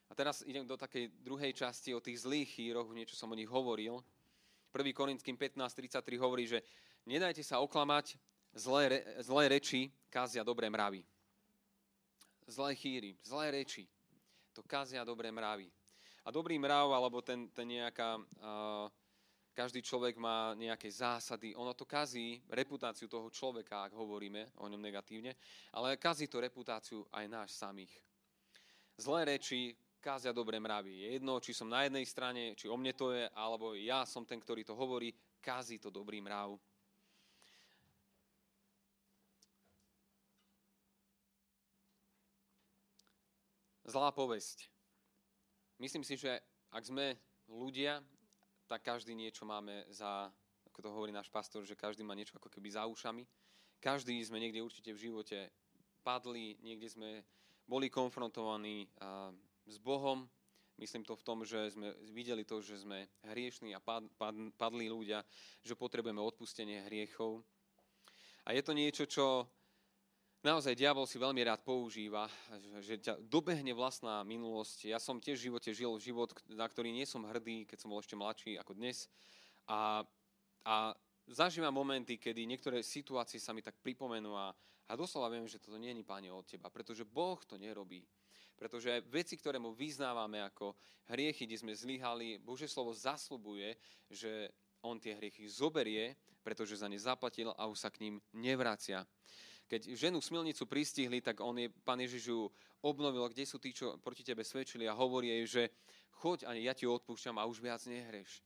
A teraz idem do takej druhej časti o tých zlých chýroch, niečo som o nich hovoril. 1. Korinským 15.33 hovorí, že nedajte sa oklamať, zlé, zlé reči kázia dobré mravy. Zlé chýry, zlé reči, to kázia dobré mravy. A dobrý mrav, alebo ten, ten nejaká, uh, každý človek má nejaké zásady, ono to kazí reputáciu toho človeka, ak hovoríme o ňom negatívne, ale kazí to reputáciu aj náš samých. Zlé reči kázia dobré mravy. Je jedno, či som na jednej strane, či o mne to je, alebo ja som ten, ktorý to hovorí, kází to dobrý mrav. Zlá povesť. Myslím si, že ak sme ľudia, tak každý niečo máme za, ako to hovorí náš pastor, že každý má niečo ako keby za ušami. Každý sme niekde určite v živote padli, niekde sme boli konfrontovaní s Bohom. Myslím to v tom, že sme videli to, že sme hriešní a pad, pad, padlí ľudia, že potrebujeme odpustenie hriechov. A je to niečo, čo naozaj diabol si veľmi rád používa, že ťa dobehne vlastná minulosť. Ja som tiež v živote žil život, na ktorý nie som hrdý, keď som bol ešte mladší ako dnes. A, a zažívam momenty, kedy niektoré situácie sa mi tak pripomenú a, a doslova viem, že toto nie je, páne, od teba, pretože Boh to nerobí. Pretože veci, ktoré mu vyznávame ako hriechy, kde sme zlyhali, Bože slovo zaslubuje, že on tie hriechy zoberie, pretože za ne zaplatil a už sa k ním nevracia. Keď ženu smilnicu pristihli, tak on je, pán Ježiš ju obnovil, kde sú tí, čo proti tebe svedčili a hovorí jej, že choď a ja ti odpúšťam a už viac nehreš.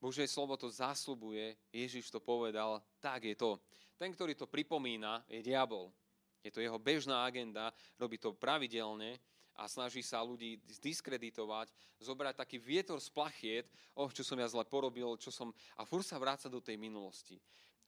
Božie slovo to zaslubuje, Ježiš to povedal, tak je to. Ten, ktorý to pripomína, je diabol. Je to jeho bežná agenda, robí to pravidelne a snaží sa ľudí zdiskreditovať, zobrať taký vietor z plachiet, oh, čo som ja zle porobil, čo som... A fur sa vráca do tej minulosti.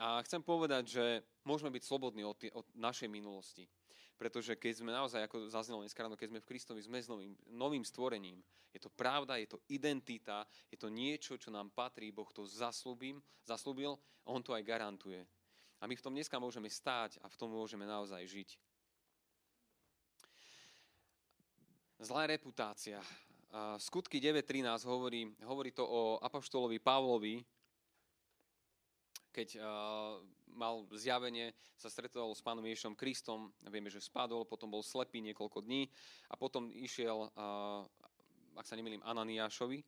A chcem povedať, že môžeme byť slobodní od, od našej minulosti. Pretože keď sme naozaj, ako zaznelo dnes ráno, keď sme v Kristovi, sme s novým, novým stvorením. Je to pravda, je to identita, je to niečo, čo nám patrí, Boh to zaslúbil, zaslúbil, On to aj garantuje. A my v tom dneska môžeme stáť a v tom môžeme naozaj žiť. Zlá reputácia. Skutky 9.13 hovorí, hovorí to o apoštolovi Pavlovi, keď uh, mal zjavenie, sa stretol s pánom Ježišom Kristom, vieme, že spadol, potom bol slepý niekoľko dní a potom išiel, uh, ak sa nemýlim, Ananiášovi.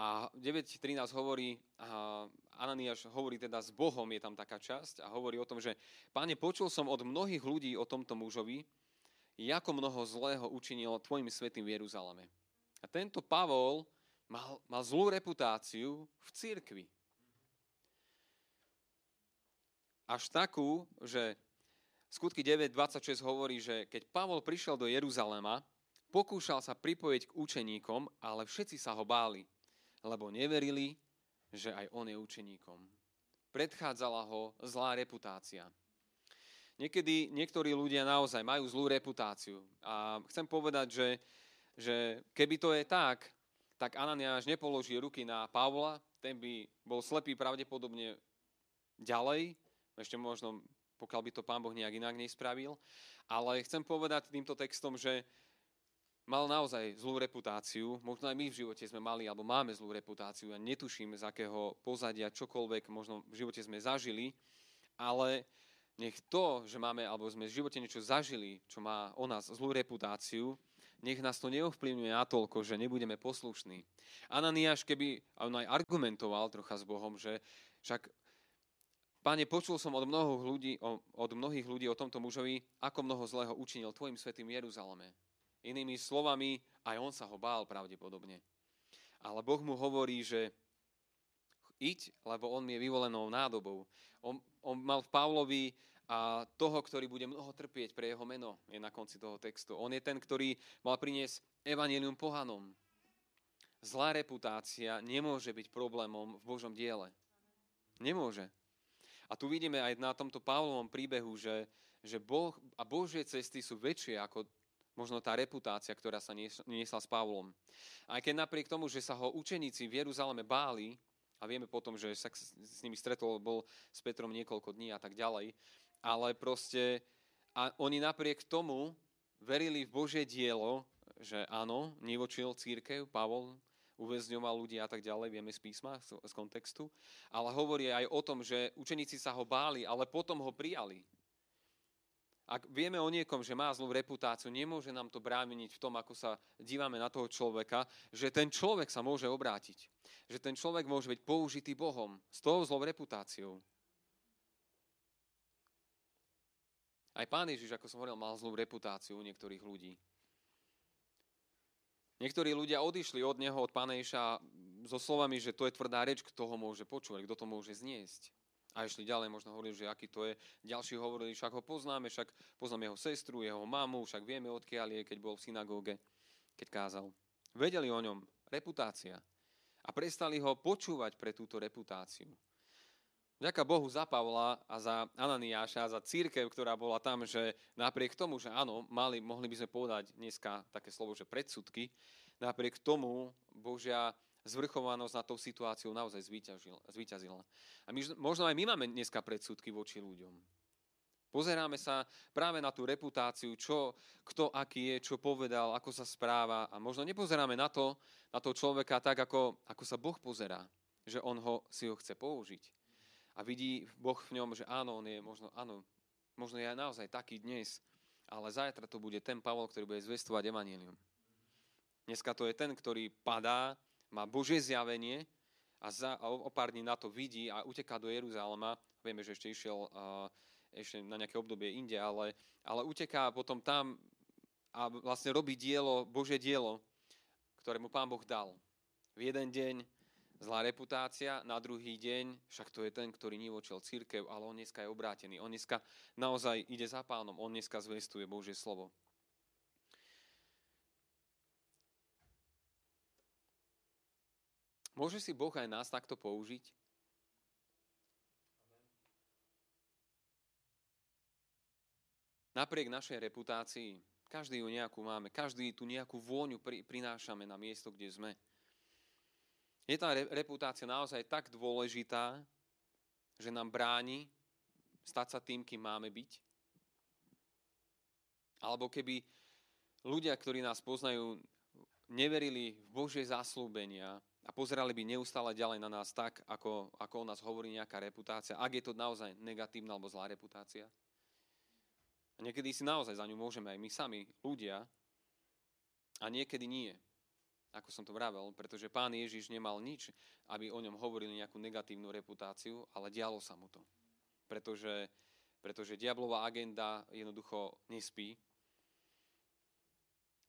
A 9.13 hovorí, uh, Ananiáš hovorí teda s Bohom, je tam taká časť, a hovorí o tom, že Páne, počul som od mnohých ľudí o tomto mužovi, ako mnoho zlého učinil tvojim svetým v Jeruzaleme. A tento Pavol mal, mal zlú reputáciu v cirkvi. Až takú, že skutky 9.26 hovorí, že keď Pavol prišiel do Jeruzalema, pokúšal sa pripojiť k učeníkom, ale všetci sa ho báli, lebo neverili, že aj on je učeníkom. Predchádzala ho zlá reputácia. Niekedy niektorí ľudia naozaj majú zlú reputáciu. A chcem povedať, že, že keby to je tak, tak Ananiáš nepoloží ruky na Pavla, ten by bol slepý pravdepodobne ďalej, ešte možno pokiaľ by to pán Boh nejak inak nespravil. Ale chcem povedať týmto textom, že mal naozaj zlú reputáciu. Možno aj my v živote sme mali, alebo máme zlú reputáciu. Ja netuším, z akého pozadia čokoľvek možno v živote sme zažili, ale nech to, že máme, alebo sme v živote niečo zažili, čo má o nás zlú reputáciu, nech nás to neovplyvňuje natoľko, že nebudeme poslušní. Ananiáš, keby on aj argumentoval trocha s Bohom, že však Páne, počul som od, ľudí, od mnohých ľudí o tomto mužovi, ako mnoho zlého učinil tvojim svetým Jeruzaleme. Inými slovami, aj on sa ho bál pravdepodobne. Ale Boh mu hovorí, že iď, lebo on mi je vyvolenou nádobou. On, on mal v Pavlovi a toho, ktorý bude mnoho trpieť pre jeho meno, je na konci toho textu. On je ten, ktorý mal priniesť evanelium pohanom. Zlá reputácia nemôže byť problémom v Božom diele. Nemôže. A tu vidíme aj na tomto Pavlovom príbehu, že, že Boh a Božie cesty sú väčšie ako možno tá reputácia, ktorá sa niesla s Pavlom. Aj keď napriek tomu, že sa ho učeníci v Jeruzaleme báli, a vieme potom, že sa s nimi stretol, bol s Petrom niekoľko dní a tak ďalej. Ale proste a oni napriek tomu verili v Božie dielo, že áno, nevočil církev, Pavol uväzňoval ľudí a tak ďalej, vieme z písma, z kontextu. Ale hovorí aj o tom, že učeníci sa ho báli, ale potom ho prijali. Ak vieme o niekom, že má zlú reputáciu, nemôže nám to brániť v tom, ako sa dívame na toho človeka, že ten človek sa môže obrátiť. Že ten človek môže byť použitý Bohom s tou zlou reputáciou. Aj pán Ježiš, ako som hovoril, mal zlú reputáciu u niektorých ľudí. Niektorí ľudia odišli od neho, od pána Ježa so slovami, že to je tvrdá reč, kto ho môže počúvať, kto to môže zniesť. A išli ďalej, možno hovorili, že aký to je. Ďalší hovorili, však ho poznáme, však poznáme jeho sestru, jeho mamu, však vieme, odkiaľ je, keď bol v synagóge, keď kázal. Vedeli o ňom, reputácia. A prestali ho počúvať pre túto reputáciu. Ďaká Bohu za Pavla a za Ananiáša, za církev, ktorá bola tam, že napriek tomu, že áno, mali, mohli by sme povedať dneska také slovo, že predsudky, napriek tomu Božia zvrchovanosť na tou situáciou naozaj zvíťazila. A my, možno aj my máme dneska predsudky voči ľuďom. Pozeráme sa práve na tú reputáciu, čo, kto aký je, čo povedal, ako sa správa a možno nepozeráme na to, na toho človeka tak, ako, ako sa Boh pozerá, že on ho, si ho chce použiť. A vidí Boh v ňom, že áno, on je možno, áno, možno je naozaj taký dnes, ale zajtra to bude ten Pavol, ktorý bude zvestovať evanílium. Dneska to je ten, ktorý padá má Božie zjavenie a, za, o pár dní na to vidí a uteká do Jeruzalema. Vieme, že ešte išiel ešte na nejaké obdobie inde, ale, ale uteká potom tam a vlastne robí dielo, Božie dielo, ktoré mu Pán Boh dal. V jeden deň zlá reputácia, na druhý deň, však to je ten, ktorý nivočil církev, ale on dneska je obrátený. On dneska naozaj ide za pánom, on dneska zvestuje Božie slovo. Môže si Boh aj nás takto použiť? Napriek našej reputácii, každý ju nejakú máme, každý tu nejakú vôňu prinášame na miesto, kde sme. Je tá reputácia naozaj tak dôležitá, že nám bráni stať sa tým, kým máme byť? Alebo keby ľudia, ktorí nás poznajú, neverili v Božie zaslúbenia, a pozerali by neustále ďalej na nás tak, ako, ako o nás hovorí nejaká reputácia, ak je to naozaj negatívna alebo zlá reputácia. A niekedy si naozaj za ňu môžeme aj my sami, ľudia, a niekedy nie. Ako som to vravel, pretože pán Ježiš nemal nič, aby o ňom hovorili nejakú negatívnu reputáciu, ale dialo sa mu to. Pretože, pretože diablová agenda jednoducho nespí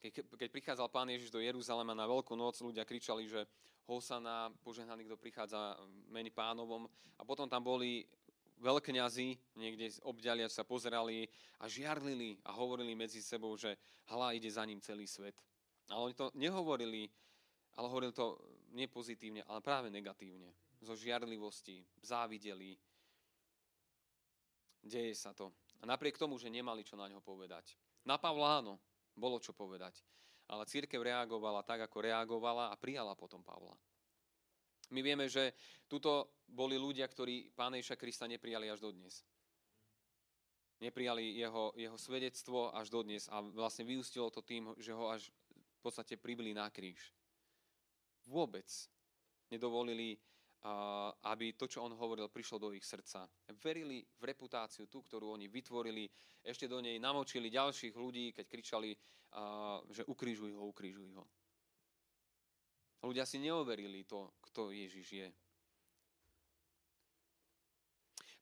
keď, keď prichádzal pán Ježiš do Jeruzalema na Veľkú noc, ľudia kričali, že Hosana, požehnaný, kto prichádza meni pánovom. A potom tam boli veľkňazi, niekde obďalia sa pozerali a žiarlili a hovorili medzi sebou, že hla ide za ním celý svet. Ale oni to nehovorili, ale hovorili to nepozitívne, ale práve negatívne. Zo žiarlivosti, závideli. Deje sa to. A napriek tomu, že nemali čo na ňo povedať. Na Pavla áno, bolo čo povedať. Ale církev reagovala tak, ako reagovala a prijala potom Pavla. My vieme, že tuto boli ľudia, ktorí Pána Ježa Krista neprijali až dodnes. Neprijali jeho, jeho svedectvo až dodnes a vlastne vyústilo to tým, že ho až v podstate pribili na kríž. Vôbec nedovolili aby to, čo on hovoril, prišlo do ich srdca. Verili v reputáciu, tú, ktorú oni vytvorili, ešte do nej namočili ďalších ľudí, keď kričali, že ukrižuj ho, ukrižuj ho. Ľudia si neoverili to, kto Ježiš je.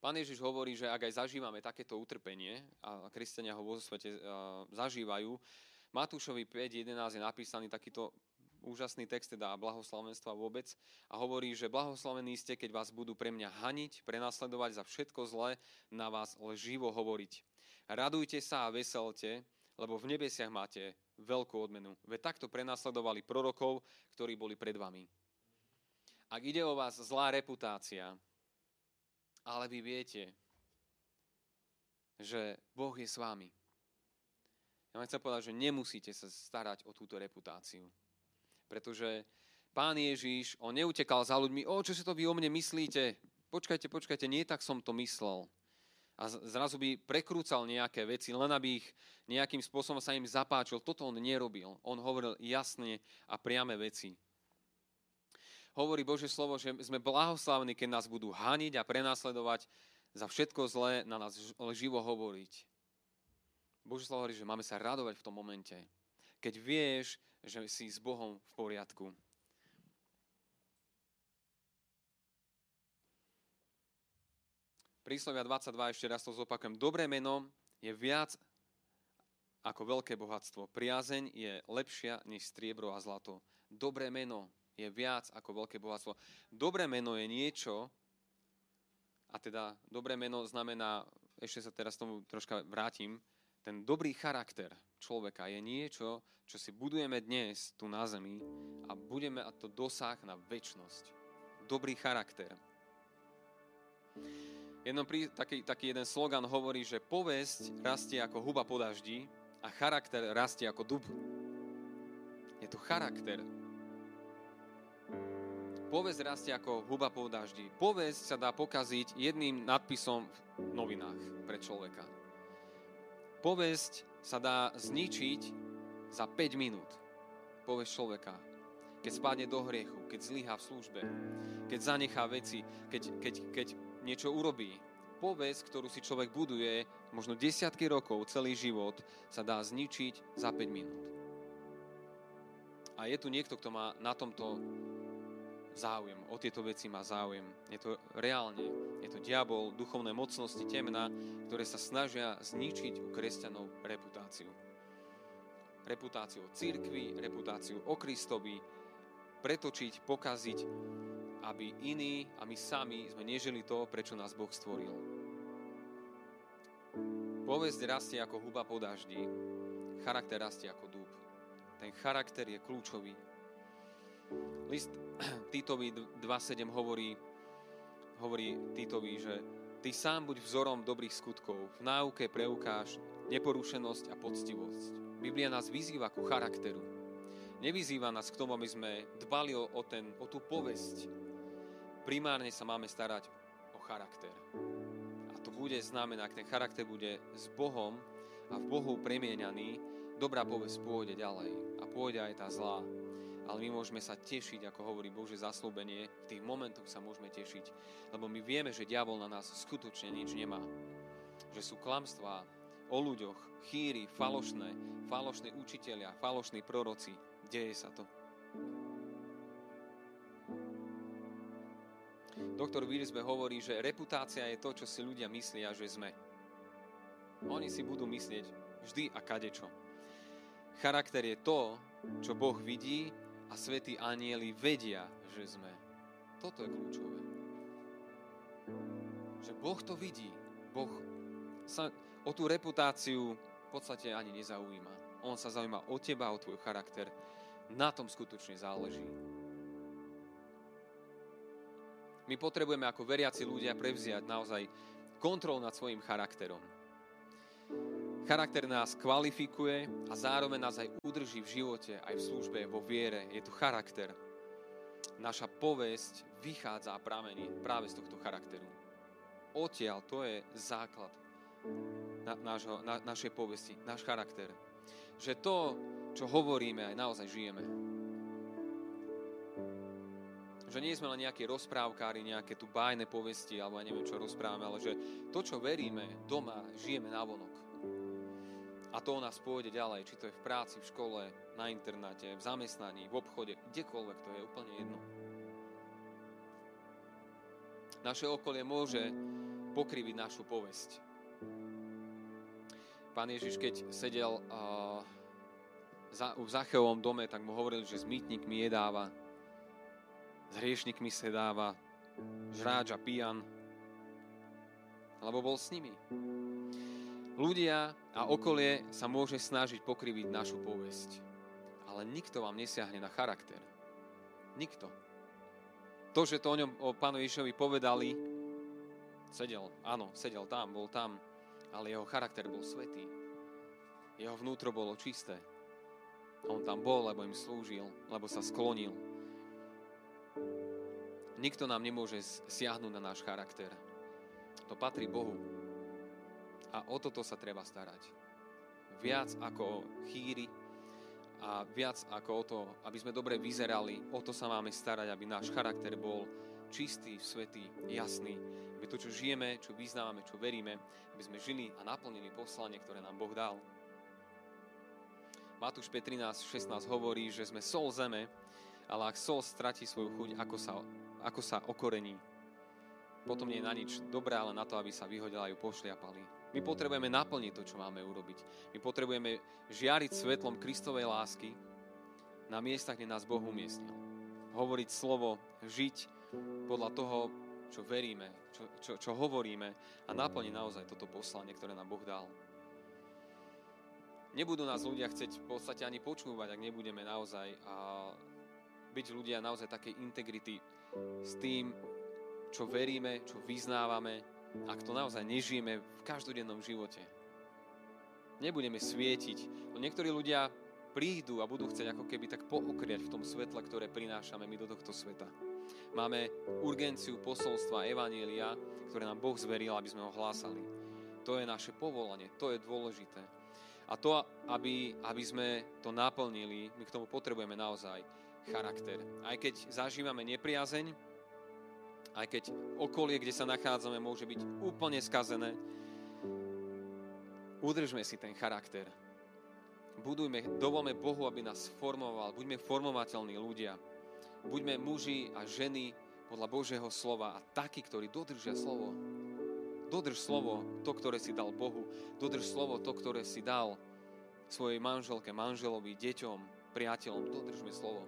Pán Ježiš hovorí, že ak aj zažívame takéto utrpenie, a kresťania ho vo svete zažívajú, Matúšovi 5.11 je napísaný takýto úžasný text teda blahoslavenstva vôbec a hovorí, že blahoslavení ste, keď vás budú pre mňa haniť, prenasledovať za všetko zlé, na vás lživo hovoriť. Radujte sa a veselte, lebo v nebesiach máte veľkú odmenu. Veď takto prenasledovali prorokov, ktorí boli pred vami. Ak ide o vás zlá reputácia, ale vy viete, že Boh je s vami. Ja vám chcem povedať, že nemusíte sa starať o túto reputáciu. Pretože pán Ježiš, on neutekal za ľuďmi, o, čo si to vy o mne myslíte? Počkajte, počkajte, nie tak som to myslel. A zrazu by prekrúcal nejaké veci, len aby ich nejakým spôsobom sa im zapáčil. Toto on nerobil. On hovoril jasne a priame veci. Hovorí Bože slovo, že sme blahoslavní, keď nás budú haniť a prenasledovať za všetko zlé na nás živo hovoriť. Bože slovo hovorí, že máme sa radovať v tom momente. Keď vieš, že si s Bohom v poriadku. Príslovia 22, ešte raz to zopakujem. Dobré meno je viac ako veľké bohatstvo. Priazeň je lepšia než striebro a zlato. Dobré meno je viac ako veľké bohatstvo. Dobré meno je niečo, a teda dobré meno znamená, ešte sa teraz tomu troška vrátim, ten dobrý charakter človeka je niečo, čo si budujeme dnes tu na zemi a budeme a to dosah na väčnosť. Dobrý charakter. Jedno taký, taký jeden slogan hovorí, že povesť rastie ako huba po daždi a charakter rastie ako dub. Je to charakter. Povesť rastie ako huba po daždi. Povesť sa dá pokaziť jedným nadpisom v novinách pre človeka Povesť sa dá zničiť za 5 minút. Povesť človeka. Keď spadne do hriechu, keď zlyhá v službe, keď zanechá veci, keď, keď, keď niečo urobí. Povesť, ktorú si človek buduje možno desiatky rokov, celý život, sa dá zničiť za 5 minút. A je tu niekto, kto má na tomto záujem, o tieto veci má záujem. Je to reálne, je to diabol, duchovné mocnosti temna, ktoré sa snažia zničiť u kresťanov reputáciu. Reputáciu o církvi, reputáciu o Kristovi, pretočiť, pokaziť aby iní a my sami sme nežili to, prečo nás Boh stvoril. Povesť rastie ako huba po daždi, charakter rastie ako dúb. Ten charakter je kľúčový. List Titovi 2.7 hovorí, hovorí Titovi, že ty sám buď vzorom dobrých skutkov, v náuke preukáž neporušenosť a poctivosť. Biblia nás vyzýva ku charakteru. Nevyzýva nás k tomu, aby sme dbali o, ten, o tú povesť. Primárne sa máme starať o charakter. A to bude znamená, ak ten charakter bude s Bohom a v Bohu premieňaný, dobrá povesť pôjde ďalej a pôjde aj tá zlá ale my môžeme sa tešiť, ako hovorí Bože zaslúbenie, v tých momentoch sa môžeme tešiť, lebo my vieme, že diabol na nás skutočne nič nemá. Že sú klamstvá o ľuďoch, chýry, falošné, falošní učitelia, falošní proroci. Deje sa to. Doktor Wiersbe hovorí, že reputácia je to, čo si ľudia myslia, že sme. Oni si budú myslieť vždy a kadečo. Charakter je to, čo Boh vidí a svätí anieli vedia, že sme. Toto je kľúčové. Že Boh to vidí. Boh sa o tú reputáciu v podstate ani nezaujíma. On sa zaujíma o teba, o tvoj charakter. Na tom skutočne záleží. My potrebujeme ako veriaci ľudia prevziať naozaj kontrol nad svojim charakterom. Charakter nás kvalifikuje a zároveň nás aj udrží v živote, aj v službe, vo viere. Je tu charakter. Naša povesť vychádza a pramení práve z tohto charakteru. Odtiaľ to je základ na, nášho, na, našej povesti, náš charakter. Že to, čo hovoríme, aj naozaj žijeme. Že nie sme len nejakí rozprávkári, nejaké tu bájne povesti, alebo ja neviem, čo rozprávame, ale že to, čo veríme doma, žijeme na vonok. A to o nás pôjde ďalej, či to je v práci, v škole, na internáte, v zamestnaní, v obchode, kdekoľvek, to je úplne jedno. Naše okolie môže pokriviť našu povesť. Pán Ježiš, keď sedel uh, za, v Zacheovom dome, tak mu hovoril, že s mýtnikmi jedáva, s hriešnikmi sedáva, žráč a pijan, lebo bol s nimi ľudia a okolie sa môže snažiť pokriviť našu povesť. Ale nikto vám nesiahne na charakter. Nikto. To, že to o ňom, o pánu Ježišovi povedali, sedel, áno, sedel tam, bol tam, ale jeho charakter bol svetý. Jeho vnútro bolo čisté. On tam bol, lebo im slúžil, lebo sa sklonil. Nikto nám nemôže siahnuť na náš charakter. To patrí Bohu. A o toto sa treba starať. Viac ako o chýry a viac ako o to, aby sme dobre vyzerali, o to sa máme starať, aby náš charakter bol čistý, svetý, jasný. Aby to, čo žijeme, čo vyznávame, čo veríme, aby sme žili a naplnili poslanie, ktoré nám Boh dal. Matúš 5.13.16 hovorí, že sme sol zeme, ale ak sol stratí svoju chuť, ako sa, ako sa okorení, potom nie je na nič dobré, ale na to, aby sa vyhodila a ju. My potrebujeme naplniť to, čo máme urobiť. My potrebujeme žiariť svetlom Kristovej lásky na miestach, kde nás Boh umiestnil. Hovoriť slovo, žiť podľa toho, čo veríme, čo, čo, čo hovoríme a naplniť naozaj toto poslanie, ktoré nám Boh dal. Nebudú nás ľudia chcieť v podstate ani počúvať, ak nebudeme naozaj a byť ľudia naozaj takej integrity s tým, čo veríme, čo vyznávame, ak to naozaj nežijeme v každodennom živote. Nebudeme svietiť. No niektorí ľudia prídu a budú chcieť ako keby tak pookriať v tom svetle, ktoré prinášame my do tohto sveta. Máme urgenciu posolstva Evanielia, ktoré nám Boh zveril, aby sme ho hlásali. To je naše povolanie, to je dôležité. A to, aby, aby sme to naplnili, my k tomu potrebujeme naozaj charakter. Aj keď zažívame nepriazeň, aj keď okolie, kde sa nachádzame, môže byť úplne skazené, udržme si ten charakter. Budujme, dovolme Bohu, aby nás formoval. Buďme formovateľní ľudia. Buďme muži a ženy podľa Božieho slova a takí, ktorí dodržia slovo. Dodrž slovo, to, ktoré si dal Bohu. Dodrž slovo, to, ktoré si dal svojej manželke, manželovi, deťom, priateľom. Dodržme slovo.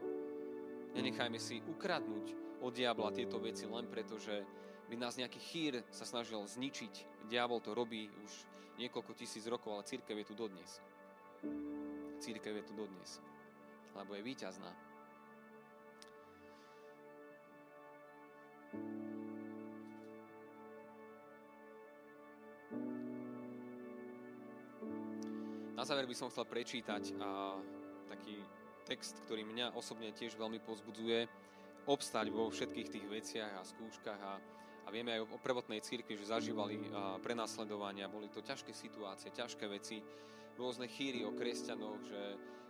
Nenechajme si ukradnúť od diabla tieto veci len preto, že by nás nejaký chýr sa snažil zničiť. Diabol to robí už niekoľko tisíc rokov, ale církev je tu dodnes. Církev je tu dodnes, lebo je víťazná. Na záver by som chcel prečítať a, taký text, ktorý mňa osobne tiež veľmi pozbudzuje obstať vo všetkých tých veciach a skúškach a, a vieme aj o prvotnej cirkvi, že zažívali prenasledovania, boli to ťažké situácie, ťažké veci, rôzne chýry o kresťanoch, že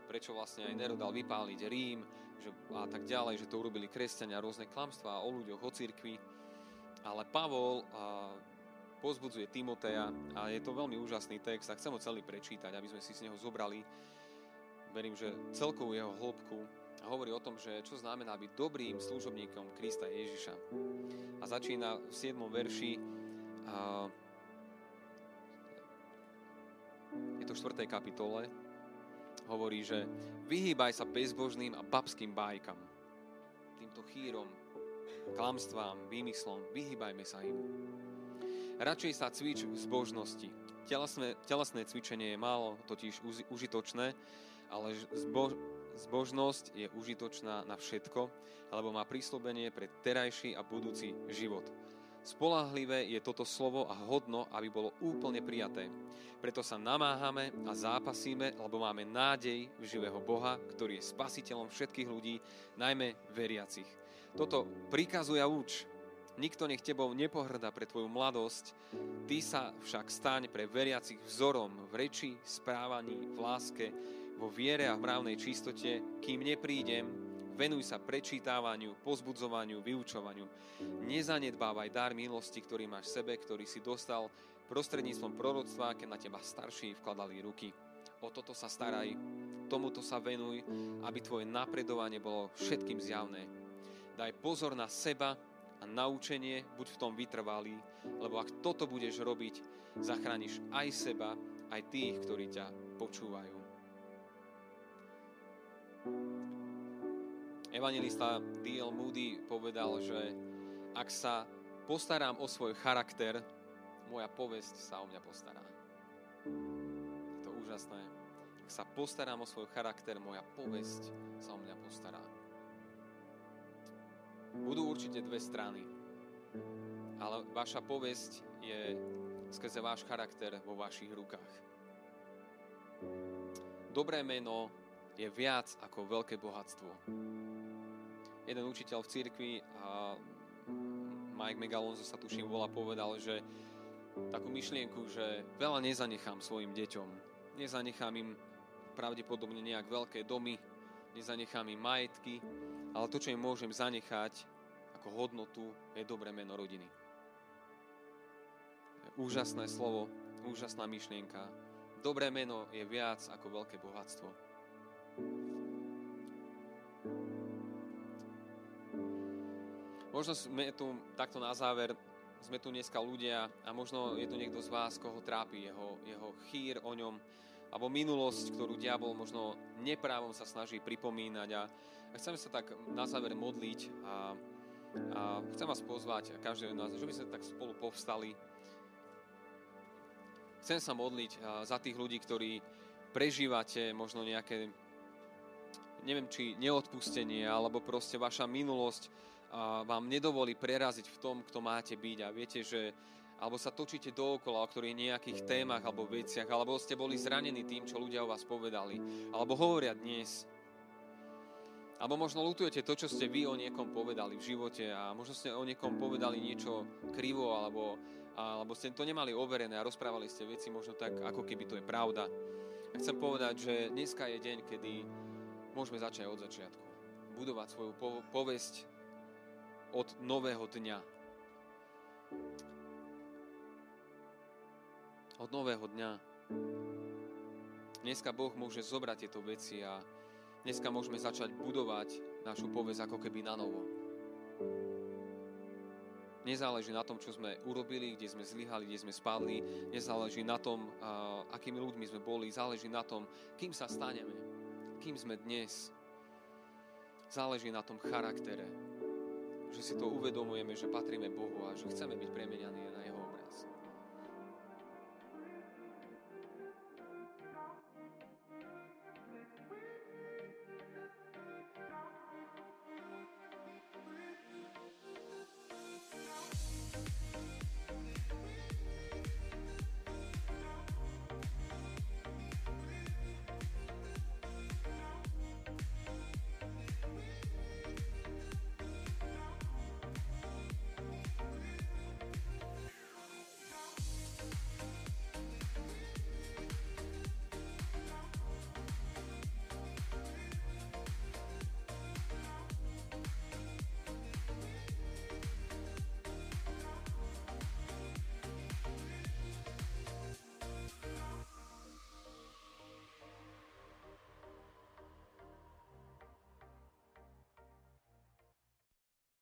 prečo vlastne aj Nero dal vypáliť Rím že, a tak ďalej, že to urobili kresťania, rôzne klamstvá o ľuďoch, o cirkvi. Ale Pavol a, pozbudzuje Timoteja a je to veľmi úžasný text a chcem ho celý prečítať, aby sme si z neho zobrali. Verím, že celkovú jeho hĺbku hovorí o tom, že čo znamená byť dobrým služobníkom Krista Ježiša. A začína v 7. verši je to v 4. kapitole, hovorí, že vyhýbaj sa bezbožným a babským bajkam. Týmto chýrom, klamstvám, výmyslom, vyhýbajme sa im Radšej sa cvič v zbožnosti. Telesné, telesné cvičenie je málo totiž užitočné, ale zbo, zbožnosť je užitočná na všetko, alebo má prísľubenie pre terajší a budúci život. Spolahlivé je toto slovo a hodno, aby bolo úplne prijaté. Preto sa namáhame a zápasíme, lebo máme nádej v živého Boha, ktorý je spasiteľom všetkých ľudí, najmä veriacich. Toto prikazuje uč, Nikto nech tebou nepohrda pre tvoju mladosť, ty sa však staň pre veriacich vzorom v reči, správaní, v láske, vo viere a v mravnej čistote, kým neprídem, venuj sa prečítávaniu, pozbudzovaniu, vyučovaniu. Nezanedbávaj dar milosti, ktorý máš v sebe, ktorý si dostal prostredníctvom proroctva, keď na teba starší vkladali ruky. O toto sa staraj, tomuto sa venuj, aby tvoje napredovanie bolo všetkým zjavné. Daj pozor na seba, a naučenie, buď v tom vytrvalý, lebo ak toto budeš robiť, zachrániš aj seba, aj tých, ktorí ťa počúvajú. Evangelista D.L. Moody povedal, že ak sa postarám o svoj charakter, moja povesť sa o mňa postará. Je to úžasné. Ak sa postarám o svoj charakter, moja povesť sa o mňa postará. Budú určite dve strany. Ale vaša povesť je skrze váš charakter vo vašich rukách. Dobré meno je viac ako veľké bohatstvo. Jeden učiteľ v cirkvi, a Mike Megalonzo sa tuším volá, povedal, že takú myšlienku, že veľa nezanechám svojim deťom. Nezanechám im pravdepodobne nejak veľké domy, nezanechám im majetky, ale to, čo im môžem zanechať ako hodnotu, je dobré meno rodiny. Úžasné slovo, úžasná myšlienka. Dobré meno je viac ako veľké bohatstvo. Možno sme tu takto na záver, sme tu dneska ľudia a možno je tu niekto z vás, koho trápi jeho, jeho chýr o ňom, alebo minulosť, ktorú diabol možno neprávom sa snaží pripomínať a, a chceme sa tak na záver modliť a, a chcem vás pozvať a každého nás, že by sme tak spolu povstali. Chcem sa modliť za tých ľudí, ktorí prežívate možno nejaké, neviem či neodpustenie, alebo proste vaša minulosť vám nedovolí preraziť v tom, kto máte byť a viete, že alebo sa točíte dookola o ktorých nejakých témach alebo veciach, alebo ste boli zranení tým, čo ľudia o vás povedali, alebo hovoria dnes. Alebo možno lutujete to, čo ste vy o niekom povedali v živote a možno ste o niekom povedali niečo krivo, alebo, alebo ste to nemali overené a rozprávali ste veci možno tak, ako keby to je pravda. A chcem povedať, že dneska je deň, kedy môžeme začať od začiatku. Budovať svoju povesť od nového dňa od nového dňa. Dneska Boh môže zobrať tieto veci a dneska môžeme začať budovať našu povesť ako keby na novo. Nezáleží na tom, čo sme urobili, kde sme zlyhali, kde sme spadli. Nezáleží na tom, akými ľuďmi sme boli. Záleží na tom, kým sa staneme. Kým sme dnes. Záleží na tom charaktere. Že si to uvedomujeme, že patríme Bohu a že chceme byť premenianí